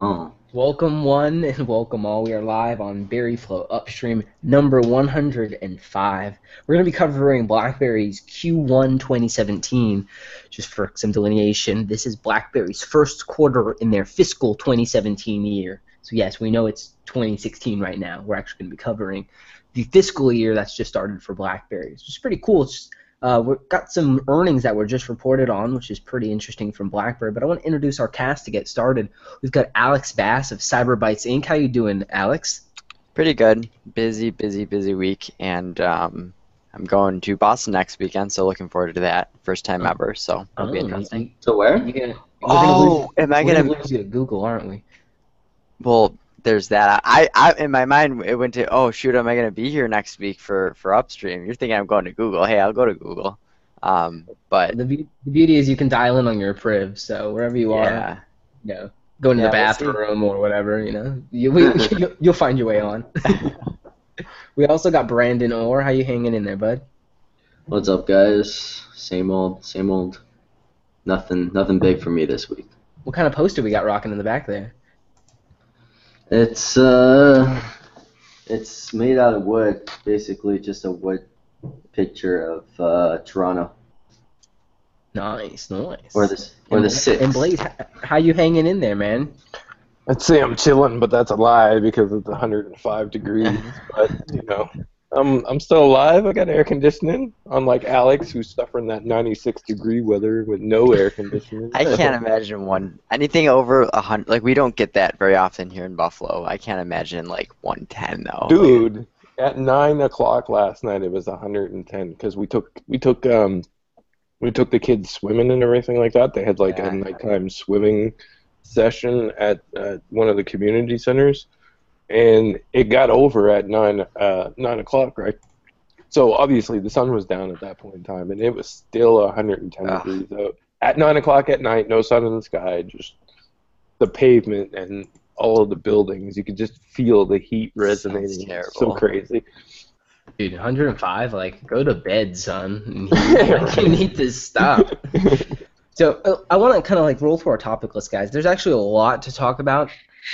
Oh. Welcome one and welcome all. We are live on Berryflow Upstream number 105. We're going to be covering BlackBerry's Q1 2017. Just for some delineation, this is BlackBerry's first quarter in their fiscal 2017 year. So yes, we know it's 2016 right now. We're actually going to be covering the fiscal year that's just started for BlackBerry. It's just pretty cool. It's uh, we've got some earnings that were just reported on, which is pretty interesting from BlackBerry. But I want to introduce our cast to get started. We've got Alex Bass of Cyberbytes Inc. How you doing, Alex? Pretty good. Busy, busy, busy week, and um, I'm going to Boston next weekend, so looking forward to that. First time Oh. ever, so it'll be Oh, interesting. So where? You gonna, we're Oh, am I we're gonna? lose you to Google, aren't we? Well, there's that. I, I, in my mind, it went to, oh shoot, am I gonna be here next week for for Upstream? You're thinking I'm going to Google. Hey, I'll go to Google. Um, but The, be- the beauty is you can dial in on your priv, so wherever you are, yeah, you know, go into Yeah, the we'll bathroom or whatever, you know, you, we, you'll, you'll find your way on. we also got Brandon Orr. How you hanging in there, bud? What's up, guys? Same old, same old. Nothing, nothing big for me this week. What kind of poster we got rocking in the back there? It's uh, it's made out of wood. Basically, just a wood picture of uh, Toronto Nice, nice. or the or and, the six. And Blaze, how, how you hanging in there, man? I'd say I'm chilling, but that's a lie because it's 105 degrees. but you know, I'm I'm still alive. I got air conditioning, unlike Alex, who's suffering that 96 degree weather with no air conditioning. I can't imagine one anything over a hundred. Like we don't get that very often here in Buffalo. I can't imagine like 110 though. Dude, at nine o'clock last night it was 110 because we took we took um we took the kids swimming and everything like that. They had like Yeah. a nighttime swimming session at uh, one of the community centers, and it got over at nine uh, nine o'clock, right? So obviously the sun was down at that point in time, and it was still 110 Ugh. degrees out at nine o'clock at night. No sun in the sky, just the pavement and all of the buildings. You could just feel the heat resonating. It's so crazy. Dude, 105. Like, go to bed, son. like, you need to stop. So uh, I want to kind of like roll through our topic list, guys. There's actually a lot to talk about,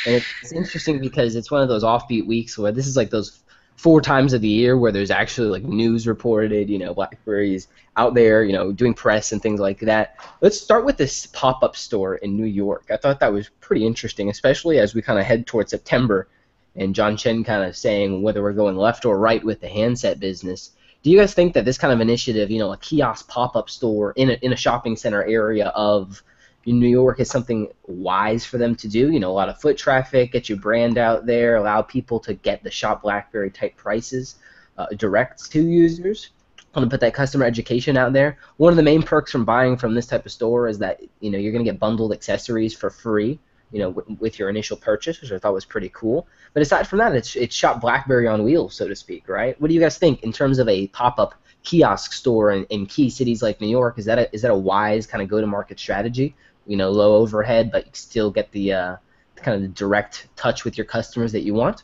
and it's, interesting because it's one of those offbeat weeks where this is like those four times of the year where there's actually like news reported. You know, BlackBerry's out there, you know, doing press and things like that. Let's start with this pop-up store in New York. I thought that was pretty interesting, especially as we kind of head towards September, and John Chen kind of saying whether we're going left or right with the handset business. Do you guys think that this kind of initiative, you know, a kiosk pop-up store in a, in a shopping center area of New York is something wise for them to do? You know, a lot of foot traffic, get your brand out there, allow people to get the shop BlackBerry type prices uh, direct to users. I Want to put that customer education out there. One of the main perks from buying from this type of store is that you know you're going to get bundled accessories for free. You know, w- with your initial purchase, which I thought was pretty cool. But aside from that, it's it's shop BlackBerry on wheels, so to speak, right? What do you guys think in terms of a pop-up kiosk store in, in key cities like New York? Is that a, is that a wise kind of go-to-market strategy? You know, low overhead, but you still get the uh, kind of the direct touch with your customers that you want.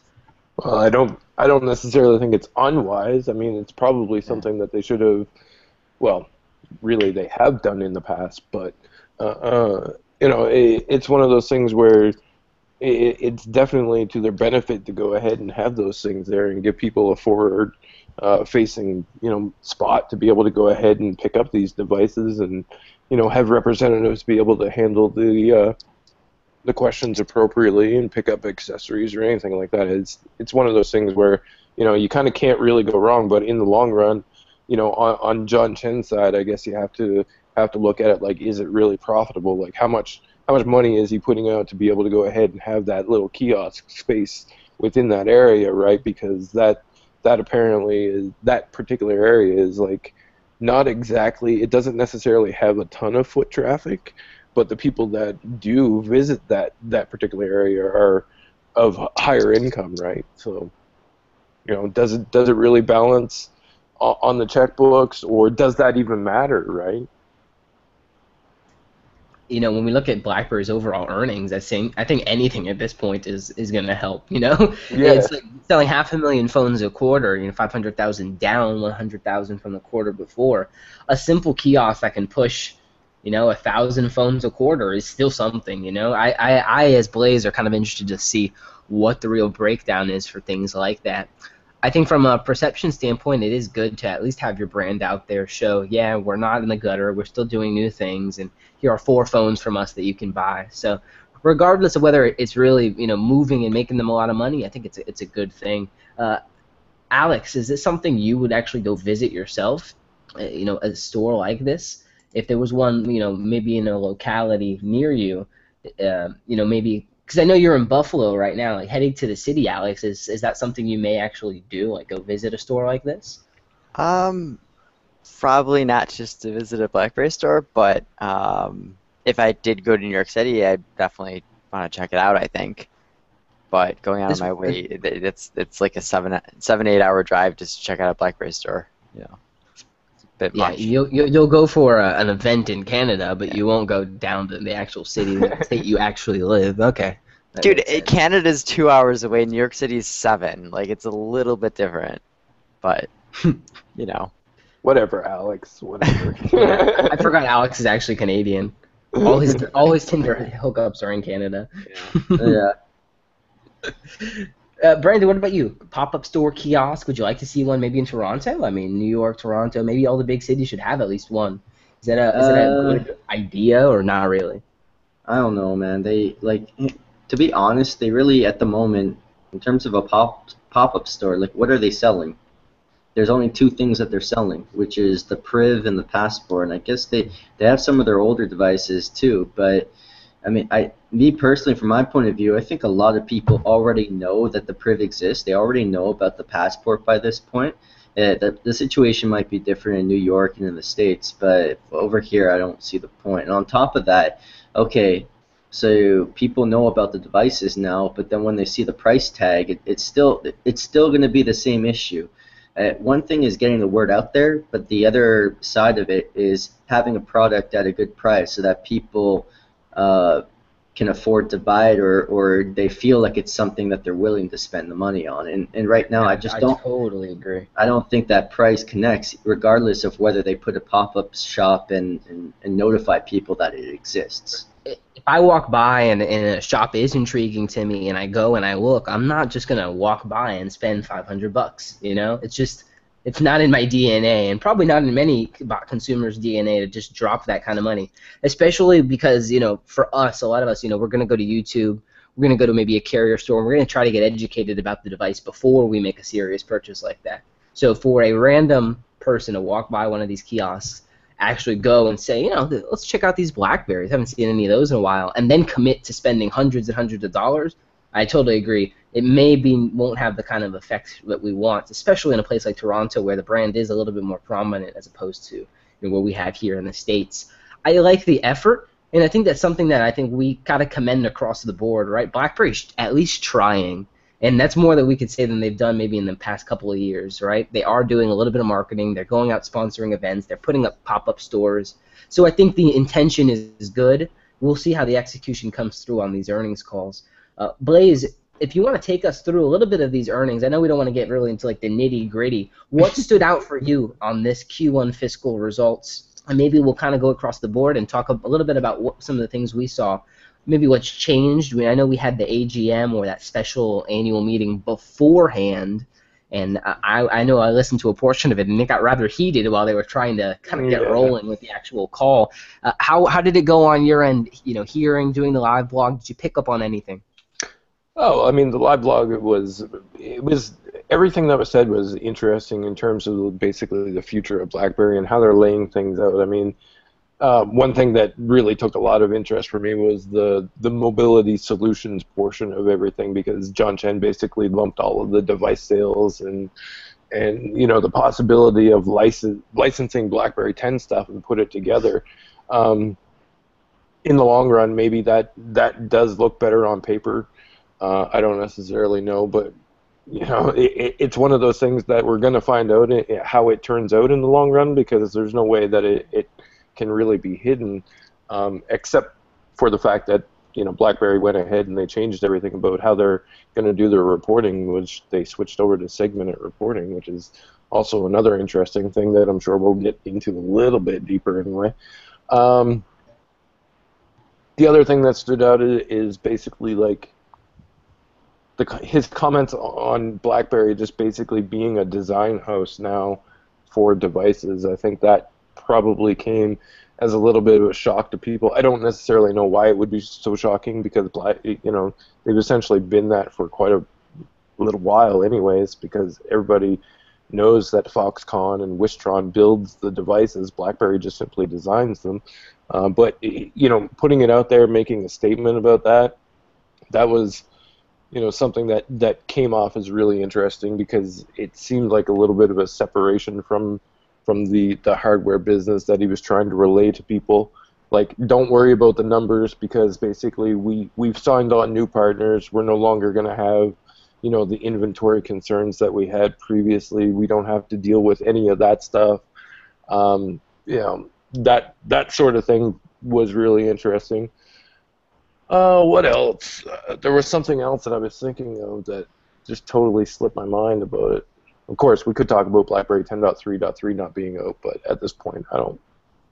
Well, I don't. I don't necessarily think it's unwise. I mean, it's probably something that they should have. Well, really, they have done in the past, but uh, uh, you know, it, it's one of those things where it, it's definitely to their benefit to go ahead and have those things there and give people a forward uh, facing you know spot to be able to go ahead and pick up these devices and you know have representatives be able to handle the uh, the questions appropriately and pick up accessories or anything like that. It's it's one of those things where you know you kind of can't really go wrong, but in the long run, you know, on, on John Chen's side, I guess you have to have to look at it like, is it really profitable? Like how much how much money is he putting out to be able to go ahead and have that little kiosk space within that area, right? Because that that apparently is that particular area is like not exactly it doesn't necessarily have a ton of foot traffic but the people that do visit that that particular area are of higher income, right? So, you know, does it does it really balance on the checkbooks, or does that even matter, right? You know, when we look at BlackBerry's overall earnings, I think I think anything at this point is is going to help. You know, Yeah. it's like selling half a million phones a quarter. You know, five hundred thousand down, one hundred thousand from the quarter before. A simple kiosk that can push You know, a thousand phones a quarter is still something. You know, I, I, I as Blaze are kind of interested to see what the real breakdown is for things like that. I think from a perception standpoint, it is good to at least have your brand out there. Show, yeah, we're not in the gutter. We're still doing new things, and here are four phones from us that you can buy. So, regardless of whether it's really you know moving and making them a lot of money, I think it's a, it's a good thing. Uh, Alex, is this something you would actually go visit yourself? Uh, you know, a store like this, if there was one, you know, maybe in a locality near you, uh, you know, maybe because I know you're in Buffalo right now, like heading to the city, Alex. Is is that something you may actually do, like go visit a store like this? Um, probably not just to visit a BlackBerry store, but um, if I did go to New York City, I'd definitely want to check it out. I think, but going out This- of my way, it, it's it's like a seven seven eight hour drive just to check out a BlackBerry store. You know, it's bit Yeah, much. you'll, you'll you'll go for a, an event in Canada, but you won't go down to the actual city, the state you actually live. Okay. That Dude, makes it. Canada's two hours away. New York City's seven. Like it's a little bit different, but you know. Whatever, Alex. Whatever. I forgot Alex is actually Canadian. All his all his Tinder hookups are in Canada. yeah. Uh, Brandon, what about you? Pop-up store kiosk? Would you like to see one maybe in Toronto? I mean, New York, Toronto, maybe all the big cities should have at least one. Is that a is that a Uh, good idea or not really? I don't know, man. They like to be honest, they really at the moment, in terms of a pop pop up store, like what are they selling? There's only two things that they're selling, which is the Priv and the Passport. And I guess they they have some of their older devices too, but I mean, I me personally, from my point of view, I think a lot of people already know that the Priv exists. They already know about the Passport by this point. Uh, the, the situation might be different in New York and in the States, but over here, I don't see the point. And on top of that, okay, so people know about the devices now, but then when they see the price tag, it, it's still it's still going to be the same issue. Uh, one thing is getting the word out there, but the other side of it is having a product at a good price so that people uh, can afford to buy it or, or they feel like it's something that they're willing to spend the money on. And, and right now, I just don't totally agree. I don't think that price connects, regardless of whether they put a pop-up shop and, and, and notify people that it exists. if I walk by and, and a shop is intriguing to me and I go and I look, I'm not just gonna walk by and spend 500 bucks. You know, it's just it's not in my DNA and probably not in many consumers' DNA to just drop that kind of money. Especially because you know, for us, a lot of us, you know, we're gonna go to YouTube. We're gonna go to maybe a carrier store. and We're gonna try to get educated about the device before we make a serious purchase like that. So for a random person to walk by one of these kiosks actually go and say, you know, let's check out these Blackberries. I haven't seen any of those in a while, and then commit to spending hundreds and hundreds of dollars. I totally agree. It maybe won't have the kind of effect that we want, especially in a place like Toronto where the brand is a little bit more prominent as opposed to you know, what we have here in the states. I like the effort, and I think that's something that I think we gotta commend across the board, right? BlackBerry's at least trying and that's more that we could say than they've done maybe in the past couple of years, right? They are doing a little bit of marketing. They're going out sponsoring events. They're putting up pop-up stores. So I think the intention is, good. We'll see how the execution comes through on these earnings calls. Uh, Blaze, if you want to take us through a little bit of these earnings, I know we don't want to get really into like the nitty gritty. What stood out for you on this Q1 fiscal results? And maybe we'll kind of go across the board and talk a, a little bit about what some of the things we saw maybe what's changed. I, mean, I know we had the AGM or that special annual meeting beforehand, and I, I know I listened to a portion of it, and it got rather heated while they were trying to kind of get Yeah. rolling with the actual call. Uh, how how did it go on your end? You know, hearing, doing the live blog, did you pick up on anything? Oh, I mean, the live blog was it was everything that was said was interesting in terms of basically the future of BlackBerry and how they're laying things out. I mean, uh, one thing that really took a lot of interest for me was the the mobility solutions portion of everything because John Chen basically lumped all of the device sales and and you know the possibility of license, licensing BlackBerry 10 stuff and put it together. Um, in the long run, maybe that that does look better on paper. Uh, I don't necessarily know, but you know, it, it, it's one of those things that we're going to find out how it turns out in the long run because there's no way that it, it can really be hidden, um, except for the fact that you know BlackBerry went ahead and they changed everything about how they're going to do their reporting, which they switched over to segmented reporting, which is also another interesting thing that I'm sure we'll get into a little bit deeper anyway. Um, the other thing that stood out is basically like the his comments on BlackBerry just basically being a design house now for devices. I think that probably came as a little bit of a shock to people. I don't necessarily know why it would be so shocking because Black, you know, they've essentially been that for quite a little while, anyways, because everybody knows that Foxconn and Wistron builds the devices. BlackBerry just simply designs them. Uh, but you know, putting it out there, making a statement about that, that was, you know, something that that came off as really interesting because it seemed like a little bit of a separation from from the the hardware business that he was trying to relay to people. Like, don't worry about the numbers because basically we we've signed on new partners. We're no longer going to have you know the inventory concerns that we had previously. We don't have to deal with any of that stuff. Um, you know that that sort of thing was really interesting. Uh, what else? Uh, there was something else that I was thinking of that just totally slipped my mind about it. Of course, we could talk about BlackBerry 10.3.3 not being out, but at this point, I don't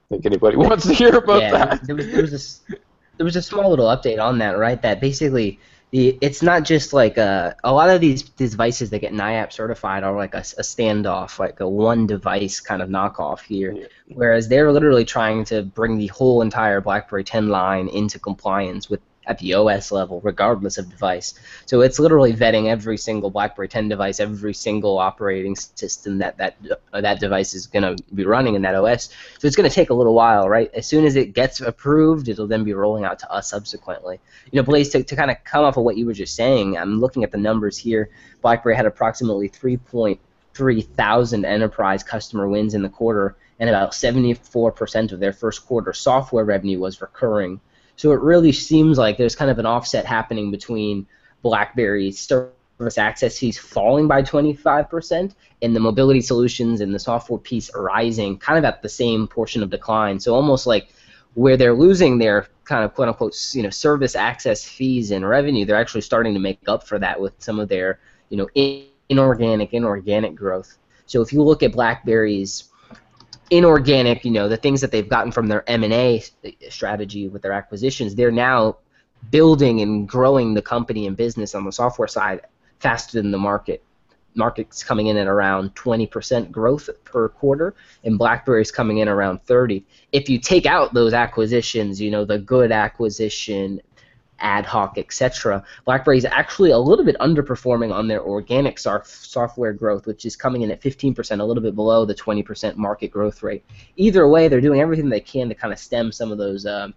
think anybody wants to hear about yeah, that. There was, there was a, there was a small little update on that, right? That basically the it's not just like a a lot of these, these devices that get NIAP certified are like a, a standoff, like a one device kind of knockoff here, Yeah. whereas they're literally trying to bring the whole entire BlackBerry 10 line into compliance with at the OS level, regardless of device. So it's literally vetting every single BlackBerry 10 device, every single operating system that that uh, that device is going to be running in that OS. So it's going to take a little while, right? As soon as it gets approved, it'll then be rolling out to us subsequently. You know, Blaze, to, to kind of come off of what you were just saying, I'm looking at the numbers here. BlackBerry had approximately 3.3 thousand enterprise customer wins in the quarter, and about 74% of their first quarter software revenue was recurring. So it really seems like there's kind of an offset happening between BlackBerry's service access fees falling by 25% and the mobility solutions and the software piece rising kind of at the same portion of decline. So almost like where they're losing their kind of quote unquote you know service access fees and revenue, they're actually starting to make up for that with some of their you know in- inorganic inorganic growth. So if you look at BlackBerry's inorganic, you know, the things that they've gotten from their M&A strategy with their acquisitions, they're now building and growing the company and business on the software side faster than the market. Market's coming in at around 20% growth per quarter, and BlackBerry's coming in around 30. If you take out those acquisitions, you know, the good acquisition, AtHoc, etc., BlackBerry is actually a little bit underperforming on their organic sof- software growth, which is coming in at 15%, a little bit below the 20% market growth rate. Either way, they're doing everything they can to kind of stem some of those uh,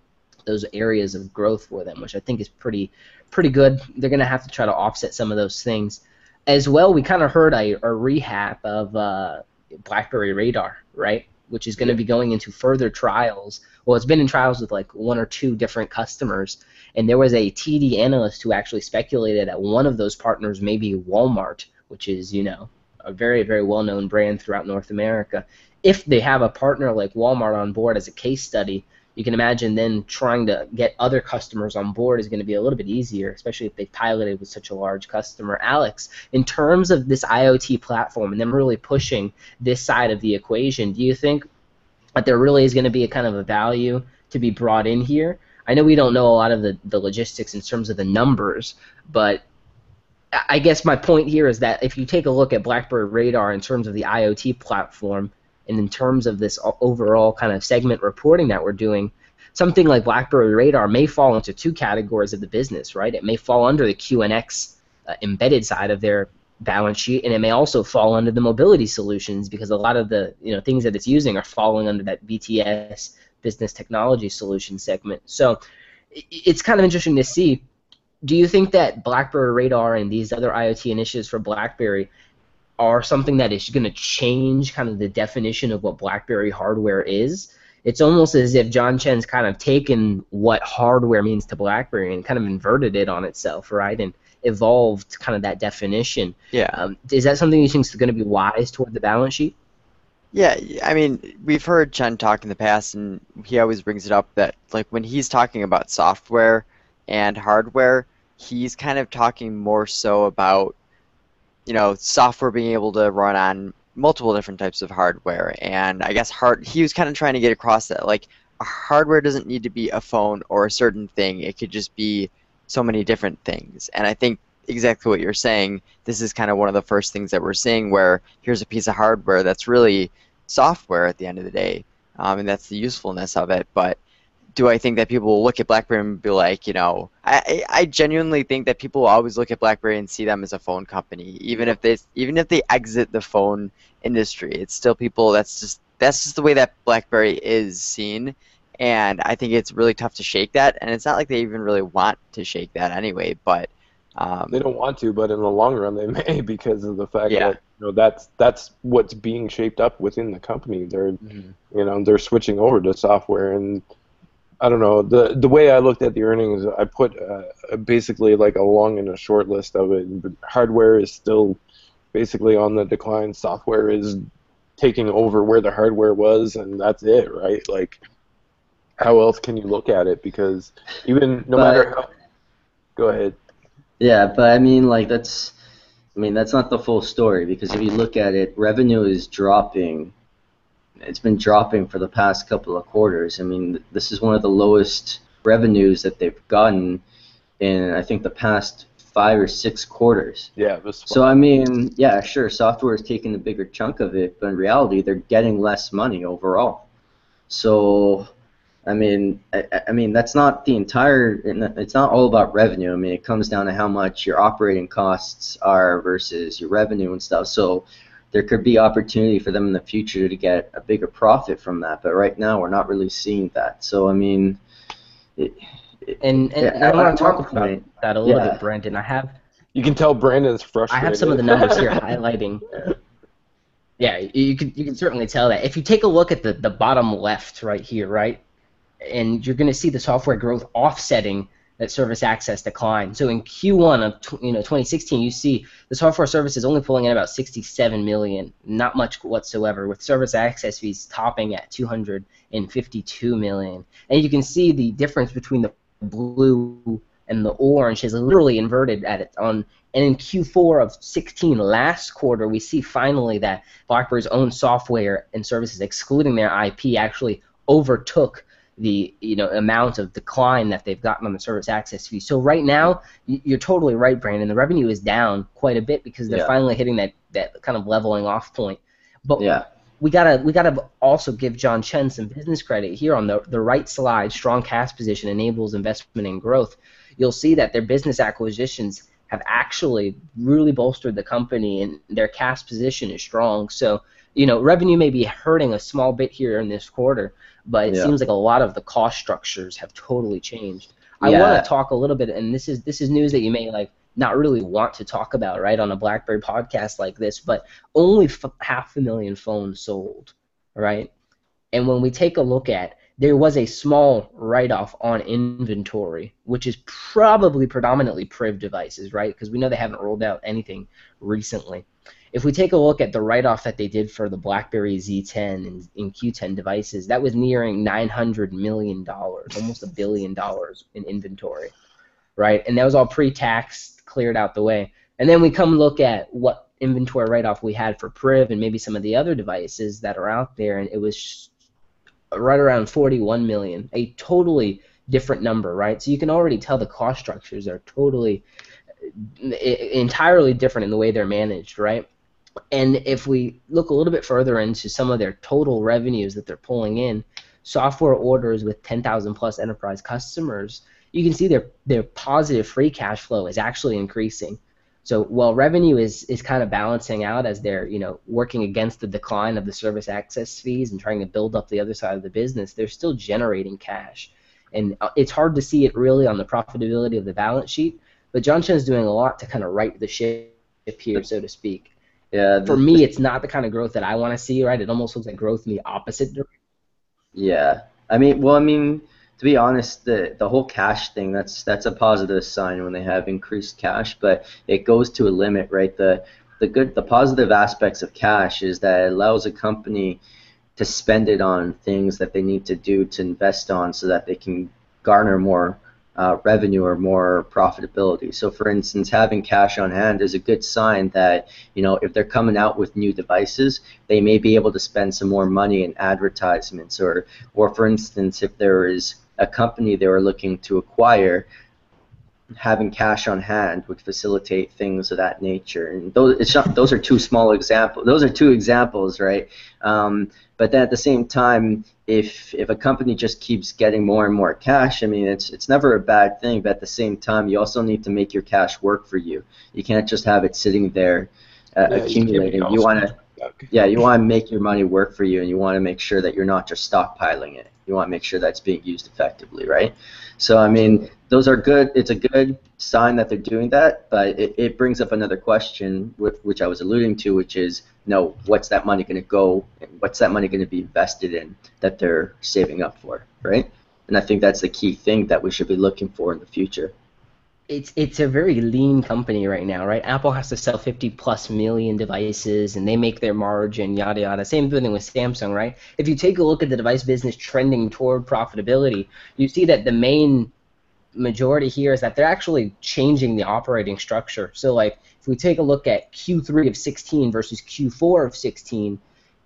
those areas of growth for them, which I think is pretty pretty good. They're going to have to try to offset some of those things. As well, we kind of heard a, a rehab of uh, BlackBerry Radar, right? Which is going to be going into further trials. Well, it's been in trials with like one or two different customers, and there was a TD analyst who actually speculated that one of those partners may be Walmart, which is you know a very very well known brand throughout North America. If they have a partner like Walmart on board as a case study, you can imagine then trying to get other customers on board is going to be a little bit easier, especially if they piloted with such a large customer. Alex, in terms of this IoT platform and them really pushing this side of the equation, do you think that there really is going to be a kind of a value to be brought in here? I know we don't know a lot of the, the logistics in terms of the numbers, but I guess my point here is that if you take a look at BlackBerry Radar in terms of the IoT platform, and in terms of this overall kind of segment reporting that we're doing, something like BlackBerry Radar may fall into two categories of the business, right? It may fall under the QNX uh, embedded side of their balance sheet, and it may also fall under the mobility solutions because a lot of the you know things that it's using are falling under that BTS business technology solution segment. So it's kind of interesting to see. Do you think that BlackBerry Radar and these other IoT initiatives for BlackBerry are something that is going to change kind of the definition of what BlackBerry hardware is? It's almost as if John Chen's kind of taken what hardware means to BlackBerry and kind of inverted it on itself, right? And evolved kind of that definition. Yeah. Um, is that something you think is going to be wise toward the balance sheet? Yeah, I mean, we've heard Chen talk in the past, and he always brings it up that, like, when he's talking about software and hardware, he's kind of talking more so about, you know, software being able to run on multiple different types of hardware. And I guess hard, he was kind of trying to get across that, like, hardware doesn't need to be a phone or a certain thing. It could just be so many different things. And I think exactly what you're saying. This is kind of one of the first things that we're seeing where here's a piece of hardware that's really software at the end of the day, um, and that's the usefulness of it. But do I think that people will look at BlackBerry and be like, you know, I, I genuinely think that people will always look at BlackBerry and see them as a phone company, even if they even if they exit the phone industry. It's still people. That's just that's just the way that BlackBerry is seen, and I think it's really tough to shake that. And it's not like they even really want to shake that anyway. But um, they don't want to, but in the long run they may because of the fact Yeah. that you know that's that's what's being shaped up within the company. They're Mhm. you know they're switching over to software and I don't know the the way I looked at the earnings I put uh, basically like a long and a short list of it. But hardware is still basically on the decline. Software is taking over where the hardware was, and that's it, right? Like how else can you look at it? Because even no But- matter how, go ahead. Yeah, but I mean, like that's, I mean, that's not the full story because if you look at it, revenue is dropping. It's been dropping for the past couple of quarters. I mean, this is one of the lowest revenues that they've gotten in I think the past five or six quarters. Yeah, this So I mean, yeah, sure, software is taking a bigger chunk of it, but in reality, they're getting less money overall. So, I mean, I, I- I mean that's not the entire. It's not all about revenue. I mean, it comes down to how much your operating costs are versus your revenue and stuff. So, there could be opportunity for them in the future to get a bigger profit from that. But right now, we're not really seeing that. So, I mean, it, it, And, and, Yeah, and I at want to talk about point- that a little yeah. bit, Brandon. I have You can tell Brandon's I frustrated. I have some of the numbers here highlighting. Yeah, you- you can you can certainly tell that. If you take a look at the, the bottom left right here, right, and you're going to see the software growth offsetting that service access decline. So in Q1 of you know 2016, you see the software services only pulling in about 67 million, not much whatsoever, with service access fees topping at 252 million. And you can see the difference between the blue and the orange is literally inverted at it on and in Q4 of 16 last quarter, we see finally that BlackBerry's own software and services, excluding their IP, actually overtook the you know amount of decline that they've gotten on the service access fee. So right now, you're totally right, Brandon. The revenue is down quite a bit because they're Yeah. finally hitting that that kind of leveling off point. But yeah, we gotta we gotta also give John Chen some business credit here on the the right slide. Strong cash position enables investment and growth. You'll see that their business acquisitions have actually really bolstered the company, and their cash position is strong. So you know revenue may be hurting a small bit here in this quarter, but it Yeah. seems like a lot of the cost structures have totally changed. I Yeah. want to talk a little bit, and this is this is news that you may like not really want to talk about, right, on a BlackBerry podcast like this, but only f- half a million phones sold, right? And when we take a look at, there was a small write-off on inventory, which is probably predominantly Priv devices, right? Because we know they haven't rolled out anything recently. If we take a look at the write-off that they did for the BlackBerry Z10 and, and Q10 devices, that was nearing 900 million dollars, almost a billion dollars in inventory, right? And that was all pre-tax, cleared out the way. And then we come look at what inventory write-off we had for Priv and maybe some of the other devices that are out there, and it was right around 41 million, a totally different number, right? So you can already tell the cost structures are totally eh, entirely different in the way they're managed, right? And if we look a little bit further into some of their total revenues that they're pulling in, software orders with 10,000 plus enterprise customers, you can see their their positive free cash flow is actually increasing. So while revenue is is kind of balancing out as they're you know working against the decline of the service access fees and trying to build up the other side of the business, they're still generating cash, and uh, it's hard to see it really on the profitability of the balance sheet. But John is doing a lot to kind of right the ship here, so to speak. Yeah. For me, it's not the kind of growth that I want to see. Right? It almost looks like growth in the opposite direction. Yeah, I mean, well, I mean, to be honest, the the whole cash thing that's that's a positive sign when they have increased cash, but it goes to a limit, right? The the good, the positive aspects of cash is that it allows a company to spend it on things that they need to do to invest on, so that they can garner more uh, revenue or more profitability. So, for instance, having cash on hand is a good sign that you know if they're coming out with new devices, they may be able to spend some more money in advertisements, or or for instance, if there is a company they were looking to acquire, having cash on hand would facilitate things of that nature. And those, it's not, those are two small examples. Those are two examples, right? Um, but then at the same time, if if a company just keeps getting more and more cash, I mean, it's it's never a bad thing. But at the same time, you also need to make your cash work for you. You can't just have it sitting there uh, Yeah, you can't be accumulating. You want to yeah, you want to make your money work for you, and you want to make sure that you're not just stockpiling it. You want to make sure that's being used effectively, right? So, I mean, those are good. It's a good sign that they're doing that, but it, it brings up another question, which, which I was alluding to, which is, you know, what's that money going to go? What's that money going to be invested in that they're saving up for, right? And I think that's the key thing that we should be looking for in the future. it's it's a very lean company right now, right? Apple has to sell 50 plus million devices and they make their margin, yada yada. Same thing with Samsung, right? If you take a look at the device business trending toward profitability, you see that the main majority here is that they're actually changing the operating structure. So like if we take a look at Q3 of 16 versus Q4 of 16,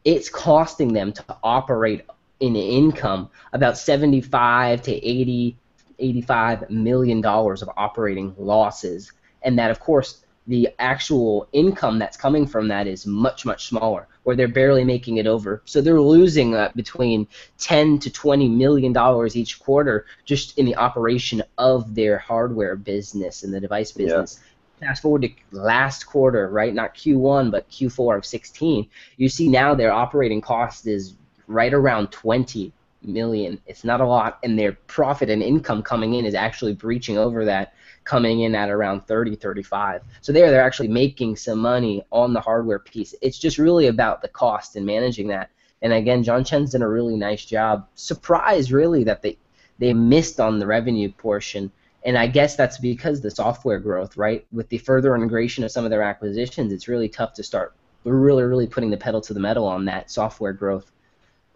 it's costing them to operate in income about 75 to 80 85 million dollars of operating losses and that of course the actual income that's coming from that is much much smaller where they're barely making it over so they're losing uh, between 10 to 20 million dollars each quarter just in the operation of their hardware business and the device Yeah. business fast forward to last quarter right not q1 but q4 of 16 you see now their operating cost is right around 20 million. It's not a lot, and their profit and income coming in is actually breaching over that, coming in at around 30, 35. So there, they're actually making some money on the hardware piece. It's just really about the cost and managing that. And again, John Chen's done a really nice job. Surprised, really, that they they missed on the revenue portion. And I guess that's because the software growth, right? With the further integration of some of their acquisitions, it's really tough to start we're really, really putting the pedal to the metal on that software growth.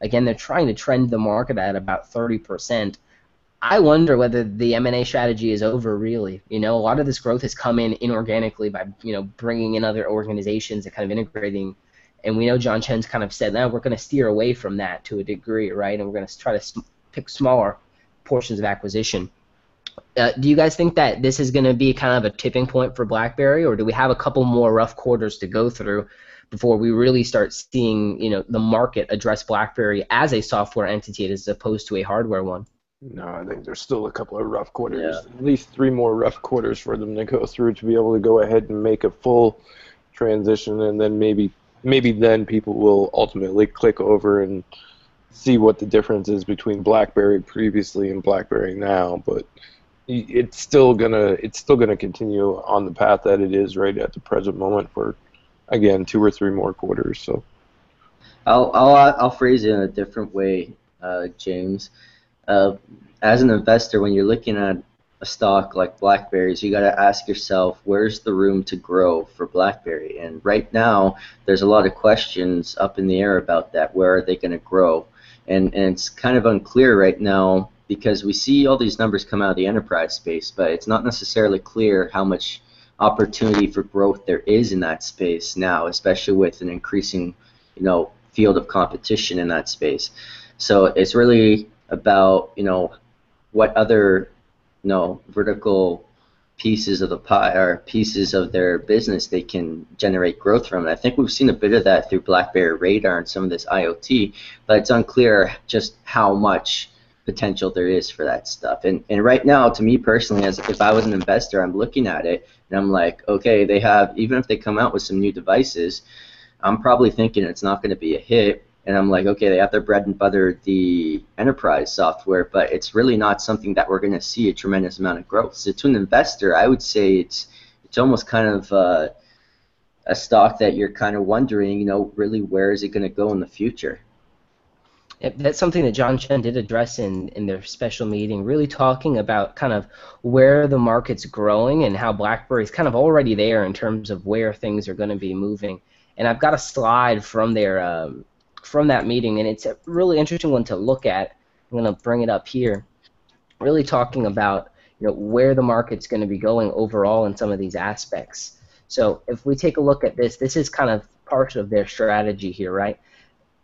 Again, they're trying to trend the market at about 30%. I wonder whether the M&A strategy is over really. You know, a lot of this growth has come in inorganically by, you know, bringing in other organizations and kind of integrating. And we know John Chen's kind of said, now we're going to steer away from that to a degree, right? And we're going to try to sm- pick smaller portions of acquisition. Uh, do you guys think that this is going to be kind of a tipping point for BlackBerry, or do we have a couple more rough quarters to go through before we really start seeing, you know, the market address BlackBerry as a software entity as opposed to a hardware one? No, I think there's still a couple of rough quarters. Yeah. At least three more rough quarters for them to go through to be able to go ahead and make a full transition, and then maybe maybe then people will ultimately click over and see what the difference is between BlackBerry previously and BlackBerry now. But it's still gonna it's still gonna continue on the path that it is right at the present moment for again two or three more quarters. So I'll I'll I'll phrase it in a different way, uh, James. Uh, as an investor, when you're looking at a stock like BlackBerries, you got to ask yourself, where's the room to grow for BlackBerry? And right now, there's a lot of questions up in the air about that. Where are they going to grow? And and it's kind of unclear right now because we see all these numbers come out of the enterprise space, but it's not necessarily clear how much opportunity for growth there is in that space now, especially with an increasing, you know, field of competition in that space. So it's really about you know what other you know vertical pieces of the pie or pieces of their business they can generate growth from. And I think we've seen a bit of that through BlackBerry Radar and some of this IoT, but it's unclear just how much potential there is for that stuff. And and right now, to me personally, as if I was an investor, I'm looking at it and I'm like, okay, they have even if they come out with some new devices, I'm probably thinking it's not going to be a hit. And I'm like, okay, they have their bread and butter, the enterprise software, but it's really not something that we're going to see a tremendous amount of growth. So to an investor, I would say it's it's almost kind of uh, a stock that you're kind of wondering, you know, really where is it going to go in the future? That's something that John Chen did address in, in their special meeting, really talking about kind of where the market's growing and how BlackBerry's kind of already there in terms of where things are going to be moving. And I've got a slide from their um, from that meeting, and it's a really interesting one to look at. I'm going to bring it up here. Really talking about you know where the market's going to be going overall in some of these aspects. So if we take a look at this, this is kind of part of their strategy here, right?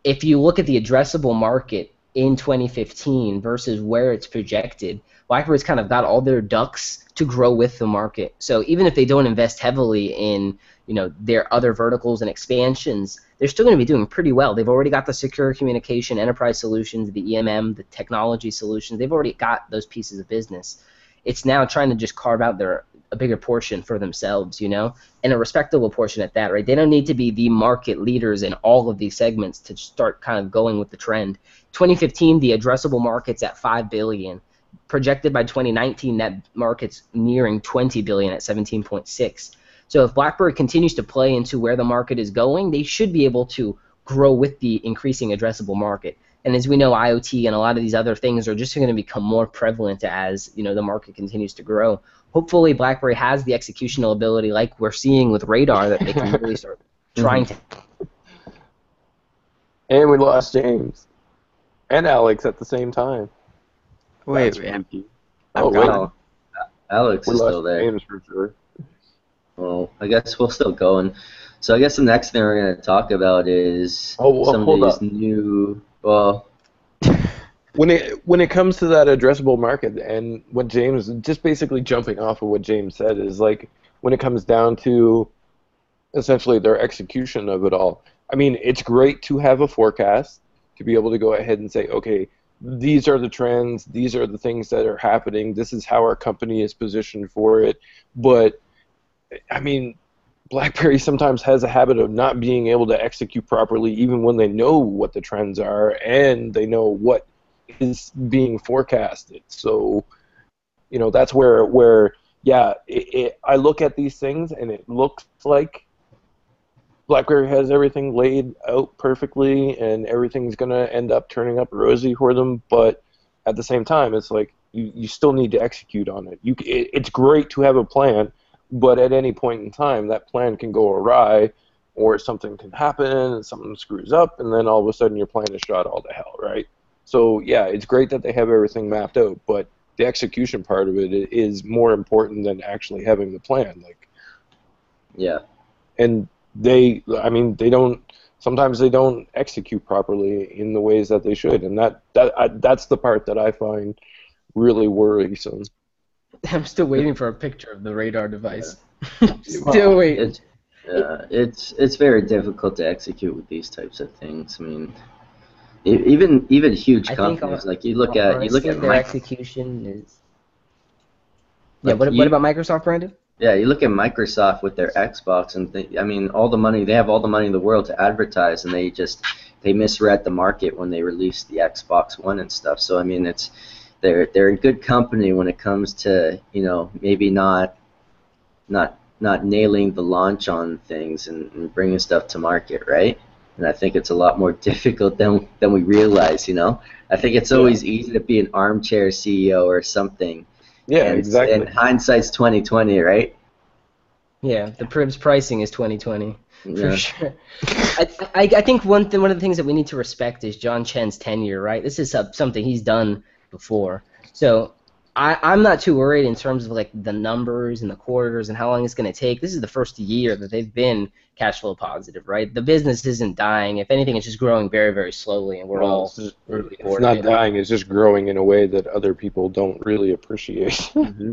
If you look at the addressable market in 2015 versus where it's projected, BlackBerry's kind of got all their ducks to grow with the market. So even if they don't invest heavily in you know their other verticals and expansions, they're still going to be doing pretty well. They've already got the secure communication, enterprise solutions, the EMM, the technology solutions. They've already got those pieces of business. It's now trying to just carve out their a bigger portion for themselves, you know, and a respectable portion at that, right? They don't need to be the market leaders in all of these segments to start kind of going with the trend. 2015, the addressable market's at 5 billion. Projected by 2019, that market's nearing 20 billion at 17.6. So if BlackBerry continues to play into where the market is going, they should be able to grow with the increasing addressable market. And as we know, IoT and a lot of these other things are just going to become more prevalent as you know the market continues to grow. Hopefully, BlackBerry has the executional ability, like we're seeing with Radar, that they can really start mm-hmm. trying to. And we lost James and Alex at the same time. Wait, That's wait. empty. Oh, wait. gone. Alex We is lost still there. James for sure. Well, I guess we'll still going. So I guess the next thing we're going to talk about is Oh, well, some of these up. new. Well, When it when it comes to that addressable market and what James just basically jumping off of what James said is like when it comes down to essentially their execution of it all. I mean, it's great to have a forecast to be able to go ahead and say, okay, these are the trends, these are the things that are happening, this is how our company is positioned for it. But I mean, BlackBerry sometimes has a habit of not being able to execute properly, even when they know what the trends are and they know what is being forecasted. So, you know, that's where where yeah, it, it, I look at these things and it looks like BlackBerry has everything laid out perfectly and everything's gonna end up turning up rosy for them. But at the same time, it's like you, you still need to execute on it. You it, it's great to have a plan, but at any point in time, that plan can go awry, or something can happen, and something screws up, and then all of a sudden your plan is shot all to hell, right? So yeah, it's great that they have everything mapped out, but the execution part of it is more important than actually having the plan. Like, yeah. and they, I mean, they don't. Sometimes they don't execute properly in the ways that they should, and that that I, that's the part that I find really worrisome. I'm still waiting for a picture of the radar device. Well, still waiting. It's, uh, it's it's very difficult to execute with these types of things. I mean, even even huge I companies like you look at you look at their Mic- execution is. Yeah. Like What, you- what about Microsoft, Brandon? yeah you look at Microsoft with their Xbox and they, I mean all the money they have all the money in the world to advertise and they just they misread the market when they released the Xbox One and stuff. So I mean it's they're they're a good company when it comes to you know maybe not not not nailing the launch on things and, and bringing stuff to market, right? And I think it's a lot more difficult than than we realize, you know. I think it's always easy to be an armchair CEO or something. Yeah, and, exactly. And hindsight's twenty twenty, right? Yeah, the Priv's pricing is 2020 for Yeah. sure. I, I, I think one th- one of the things that we need to respect is John Chen's tenure, right? This is some- something he's done before, so I, I'm not too worried in terms of like the numbers and the quarters and how long it's going to take. This is the first year that they've been cash flow positive, right? The business isn't dying. If anything, it's just growing very, very slowly, and we're Well, all it's, just- really it's bored not of it. dying; it's just growing in a way that other people don't really appreciate. Mm-hmm.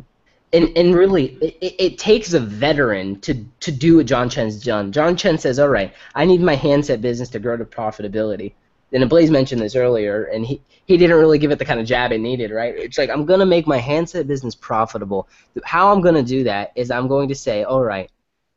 and and really it, it- it takes a veteran to to do what John Chen's done. John Chen says, "All right, I need my handset business to grow to profitability." And Blaze mentioned this earlier, and he he didn't really give it the kind of jab it needed, right? It's like I'm gonna make my handset business profitable. How I'm gonna do that is I'm going to say, "All right,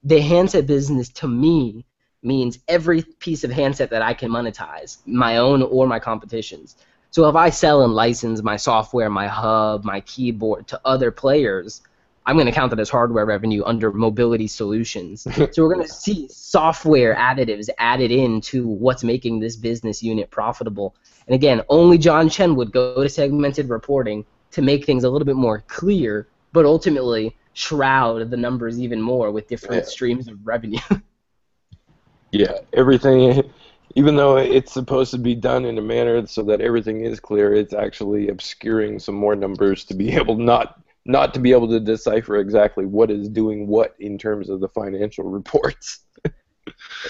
the handset business to me." means every piece of handset that I can monetize, my own or my competition's. So if I sell and license my software, my hub, my keyboard to other players, I'm going to count that as hardware revenue under mobility solutions. so we're going to see software additives added into what's making this business unit profitable. And again, only John Chen would go to segmented reporting to make things a little bit more clear, but ultimately shroud the numbers even more with different Yeah. streams of revenue. Yeah, everything, even though it's supposed to be done in a manner so that everything is clear, it's actually obscuring some more numbers to be able not not to be able to decipher exactly what is doing what in terms of the financial reports.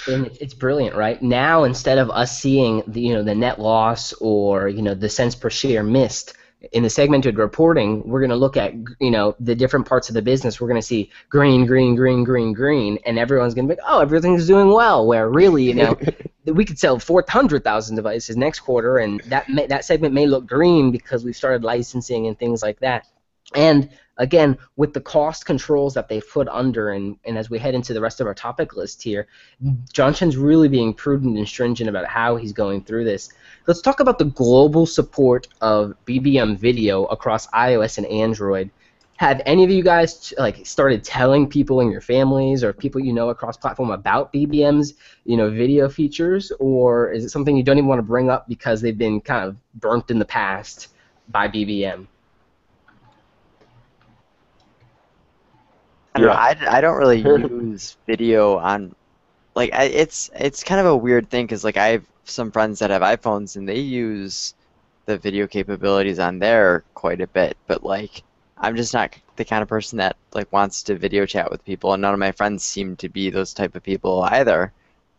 and it's brilliant, right? Now instead of us seeing the you know the net loss or you know the cents per share missed in the segmented reporting, we're going to look at you know the different parts of the business. We're going to see green, green, green, green, green, and everyone's going to be like, oh, everything's doing well. Where really, you know, we could sell 400,000 devices next quarter, and that may, that segment may look green because we've started licensing and things like that. And again, with the cost controls that they've put under, and, and as we head into the rest of our topic list here, John Chen's really being prudent and stringent about how he's going through this. Let's talk about the global support of BBM video across iOS and Android. Have any of you guys like started telling people in your families or people you know across platform about BBM's you know video features, or is it something you don't even want to bring up because they've been kind of burnt in the past by BBM? I don't, know, I, I don't really use video on, like I, it's it's kind of a weird thing because like I have some friends that have iPhones and they use the video capabilities on there quite a bit, but like I'm just not the kind of person that like wants to video chat with people, and none of my friends seem to be those type of people either,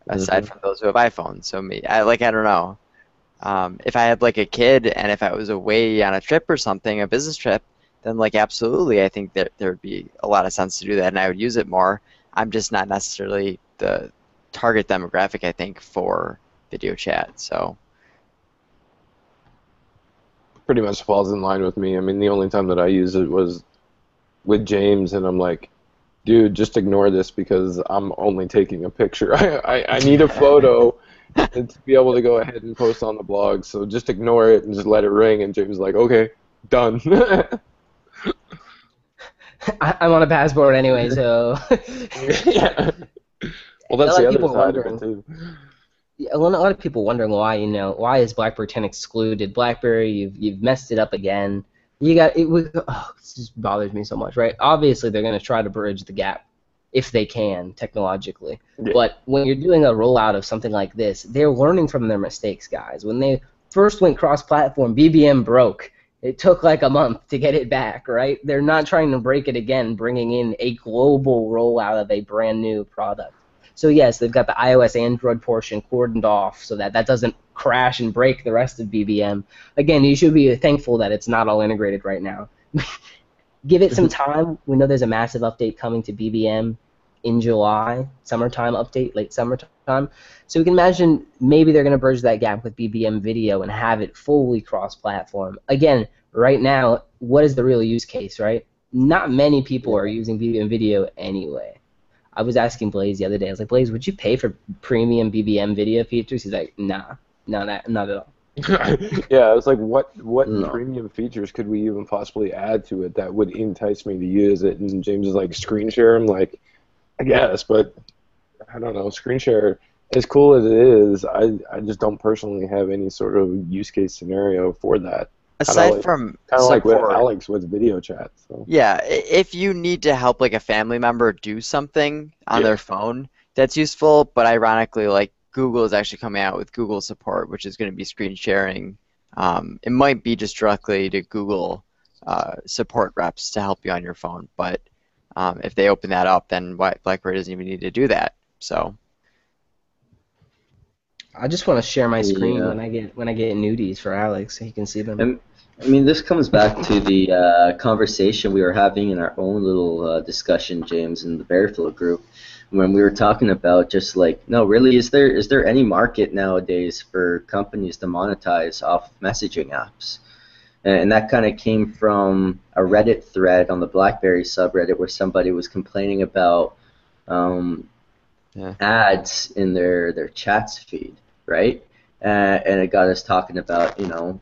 aside mm-hmm. from those who have iPhones. So me, I like I don't know. Um, if I had like a kid and if I was away on a trip or something, a business trip, then like absolutely, I think that there would be a lot of sense to do that, and I would use it more. I'm just not necessarily the target demographic, I think, for video chat. So pretty much falls in line with me. I mean, the only time that I use it was with James, and I'm like, dude, just ignore this because I'm only taking a picture. I, I, I need a photo to be able to go ahead and post on the blog. So just ignore it and just let it ring. And James is like, okay, done. I, am on a passport anyway, so. yeah. Well, that's the other side of it too. Yeah, a lot of people wondering why you know why is BlackBerry 10 excluded? BlackBerry, you've you've messed it up again. You got it. Oh, it just bothers me so much, right? Obviously, they're going to try to bridge the gap if they can technologically. Yeah. But when you're doing a rollout of something like this, they're learning from their mistakes, guys. When they first went cross-platform, BBM broke it took like a month to get it back, right? They're not trying to break it again, bringing in a global rollout of a brand new product. So yes, they've got the iOS Android portion cordoned off so that that doesn't crash and break the rest of BBM. Again, you should be thankful that it's not all integrated right now. Give it some mm-hmm. time. We know there's a massive update coming to BBM in July, summertime update, late summertime. So we can imagine maybe they're going to bridge that gap with BBM Video and have it fully cross-platform. Again, right now, what is the real use case, right? Not many people are using BBM Video anyway. I was asking Blaze the other day. I was like, Blaze, would you pay for premium BBM video features? He's like, Nah, no, not, not at all. yeah, I was like, what what no. premium features could we even possibly add to it that would entice me to use it? And James is like, screen share. I'm like, I guess, but I don't know. Screen share, as cool as it is, I I just don't personally have any sort of use case scenario for that. Aside like, from kind of like with Alex with video chat. So. Yeah, if you need to help like a family member do something on yeah. their phone, that's useful. But ironically, like Google is actually coming out with Google support, which is going to be screen sharing. Um, it might be just directly to Google uh, support reps to help you on your phone, but um, if they open that up, then BlackBerry doesn't even need to do that. So. I just want to share my screen yeah. when I get when I get nudies for Alex, so he can see them. And, I mean, this comes back to the uh, conversation we were having in our own little uh, discussion, James, in the Bearflow group, when we were talking about just like, no, really, is there is there any market nowadays for companies to monetize off messaging apps? And that kind of came from a Reddit thread on the BlackBerry subreddit where somebody was complaining about um, yeah. ads in their their chats feed, right? Uh, and it got us talking about you know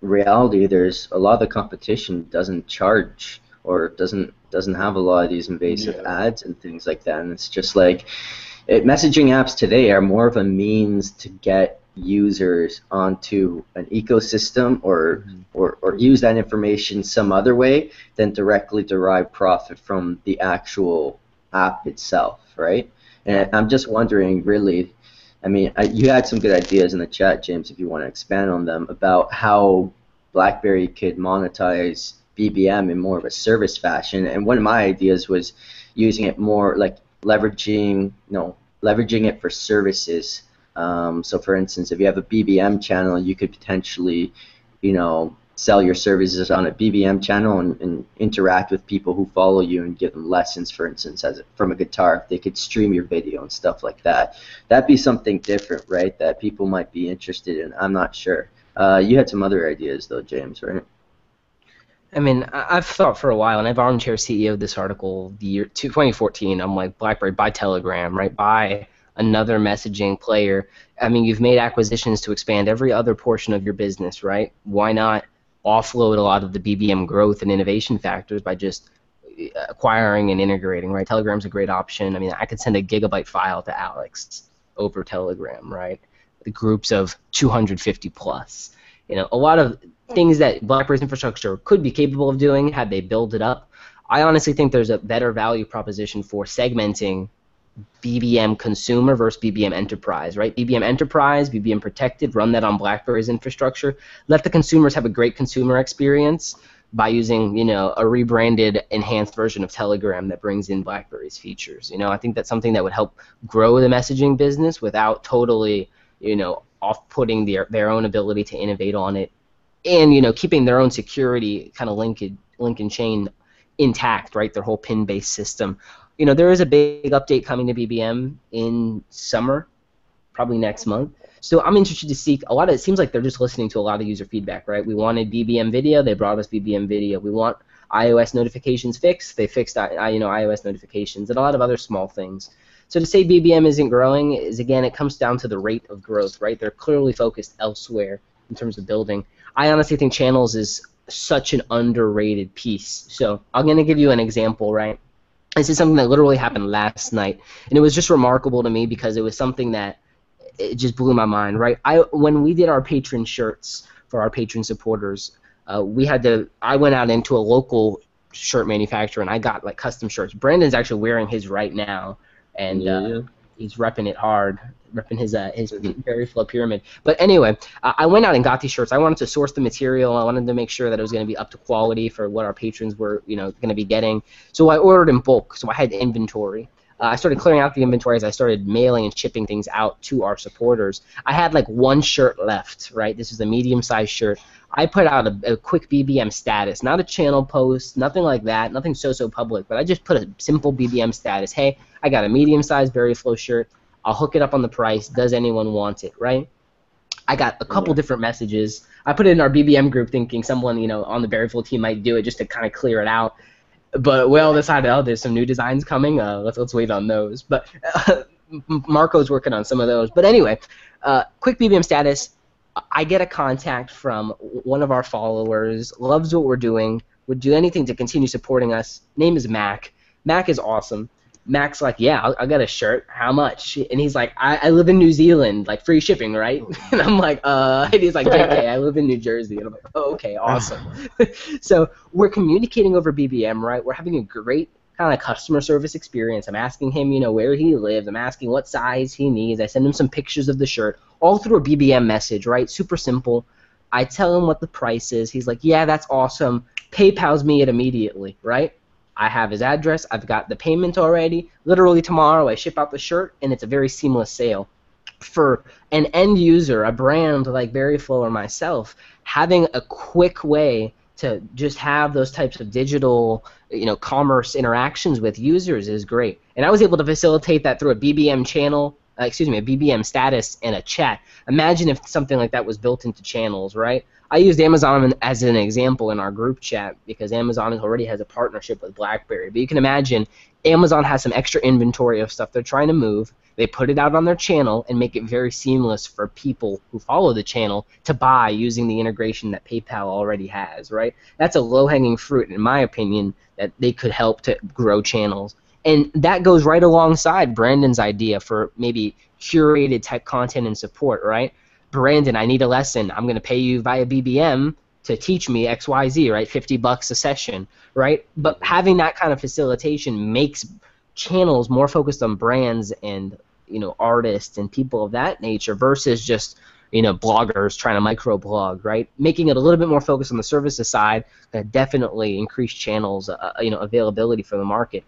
reality. There's a lot of the competition doesn't charge or doesn't doesn't have a lot of these invasive yeah. ads and things like that, and it's just like it, messaging apps today are more of a means to get users onto an ecosystem or, mm-hmm. or, or use that information some other way than directly derive profit from the actual app itself, right? And I'm just wondering, really, I mean, I, you had some good ideas in the chat, James, if you want to expand on them, about how BlackBerry could monetize BBM in more of a service fashion. And one of my ideas was using it more like leveraging, you know, leveraging it for services. Um, so, for instance, if you have a BBM channel, you could potentially, you know, sell your services on a BBM channel and, and, interact with people who follow you and give them lessons, for instance, as from a guitar. They could stream your video and stuff like that. That'd be something different, right? That people might be interested in. I'm not sure. Uh, you had some other ideas though, James, right? I mean, I've thought for a while, and I've armchair CEO this article the year 2014. I'm like, BlackBerry, buy Telegram, right? Buy another messaging player. I mean, you've made acquisitions to expand every other portion of your business, right? Why not offload a lot of the BBM growth and innovation factors by just acquiring and integrating, right? Telegram's a great option. I mean, I could send a gigabyte file to Alex over Telegram, right? The groups of 250 plus. You know, a lot of things that BlackBerry's infrastructure could be capable of doing had they built it up. I honestly think there's a better value proposition for segmenting BBM consumer versus BBM enterprise, right? BBM enterprise, BBM protected, run that on BlackBerry's infrastructure. Let the consumers have a great consumer experience by using, you know, a rebranded, enhanced version of Telegram that brings in BlackBerry's features. You know, I think that's something that would help grow the messaging business without totally, you know, off-putting their their own ability to innovate on it, and you know, keeping their own security kind of link link and chain intact, right? Their whole pin-based system you know, there is a big update coming to BBM in summer, probably next month. So I'm interested to see a lot of. It seems like they're just listening to a lot of user feedback, right? We wanted BBM video, they brought us BBM video. We want iOS notifications fixed, they fixed you know iOS notifications, and a lot of other small things. So to say BBM isn't growing is again, it comes down to the rate of growth, right? They're clearly focused elsewhere in terms of building. I honestly think channels is such an underrated piece. So I'm gonna give you an example, right? This is something that literally happened last night, and it was just remarkable to me because it was something that it just blew my mind. Right, I when we did our patron shirts for our patron supporters, uh, we had to. I went out into a local shirt manufacturer and I got like custom shirts. Brandon's actually wearing his right now, and uh, yeah. uh, he's repping it hard repping his uh, his very flow pyramid. But anyway, uh, I went out and got these shirts. I wanted to source the material. I wanted to make sure that it was going to be up to quality for what our patrons were, you know, going to be getting. So I ordered in bulk. So I had inventory. Uh, I started clearing out the inventory as I started mailing and shipping things out to our supporters. I had like one shirt left, right? This is a medium-sized shirt. I put out a, a, quick BBM status, not a channel post, nothing like that, nothing so-so public, but I just put a simple BBM status. Hey, I got a medium-sized VeriFlow shirt. I'll hook it up on the price. Does anyone want it? Right? I got a couple different messages. I put it in our BBM group, thinking someone you know on the VeriFlow team might do it just to kind of clear it out. But we all decided, oh, there's some new designs coming. Uh, let's let's wait on those. But uh, Marco's working on some of those. But anyway, uh, quick BBM status. I get a contact from one of our followers, loves what we're doing, would do anything to continue supporting us. Name is Mac. Mac is awesome. Mac's like, yeah, I'll, I'll, get a shirt. How much? And he's like, I, I live in New Zealand, like free shipping, right? and I'm like, uh, and he's like, JK, I live in New Jersey. And I'm like, oh, okay, awesome. so we're communicating over BBM, right? We're having a great kind of customer service experience. I'm asking him, you know, where he lives. I'm asking what size he needs. I send him some pictures of the shirt, all through a BBM message, right? Super simple. I tell him what the price is. He's like, yeah, that's awesome. PayPal's me it immediately, right? I have his address. I've got the payment already. Literally tomorrow, I ship out the shirt, and it's a very seamless sale. For an end user, a brand like VeriFlow or myself, having a quick way to just have those types of digital, you know, commerce interactions with users is great. And I was able to facilitate that through a BBM channel, uh, excuse me, a BBM status and a chat. Imagine if something like that was built into channels, right? I used Amazon as an example in our group chat because Amazon already has a partnership with BlackBerry. But you can imagine Amazon has some extra inventory of stuff they're trying to move. They put it out on their channel and make it very seamless for people who follow the channel to buy using the integration that PayPal already has, right? That's a low-hanging fruit, in my opinion, that they could help to grow channels. And that goes right alongside Brandon's idea for maybe curated type content and support, right? Brandon, I need a lesson. I'm going to pay you via BBM to teach me XYZ, right? 50 bucks a session, right? But having that kind of facilitation makes channels more focused on brands and, you know, artists and people of that nature versus just you know bloggers trying to microblog, right? Making it a little bit more focused on the services side that definitely increase channels, uh, you know, availability for the market.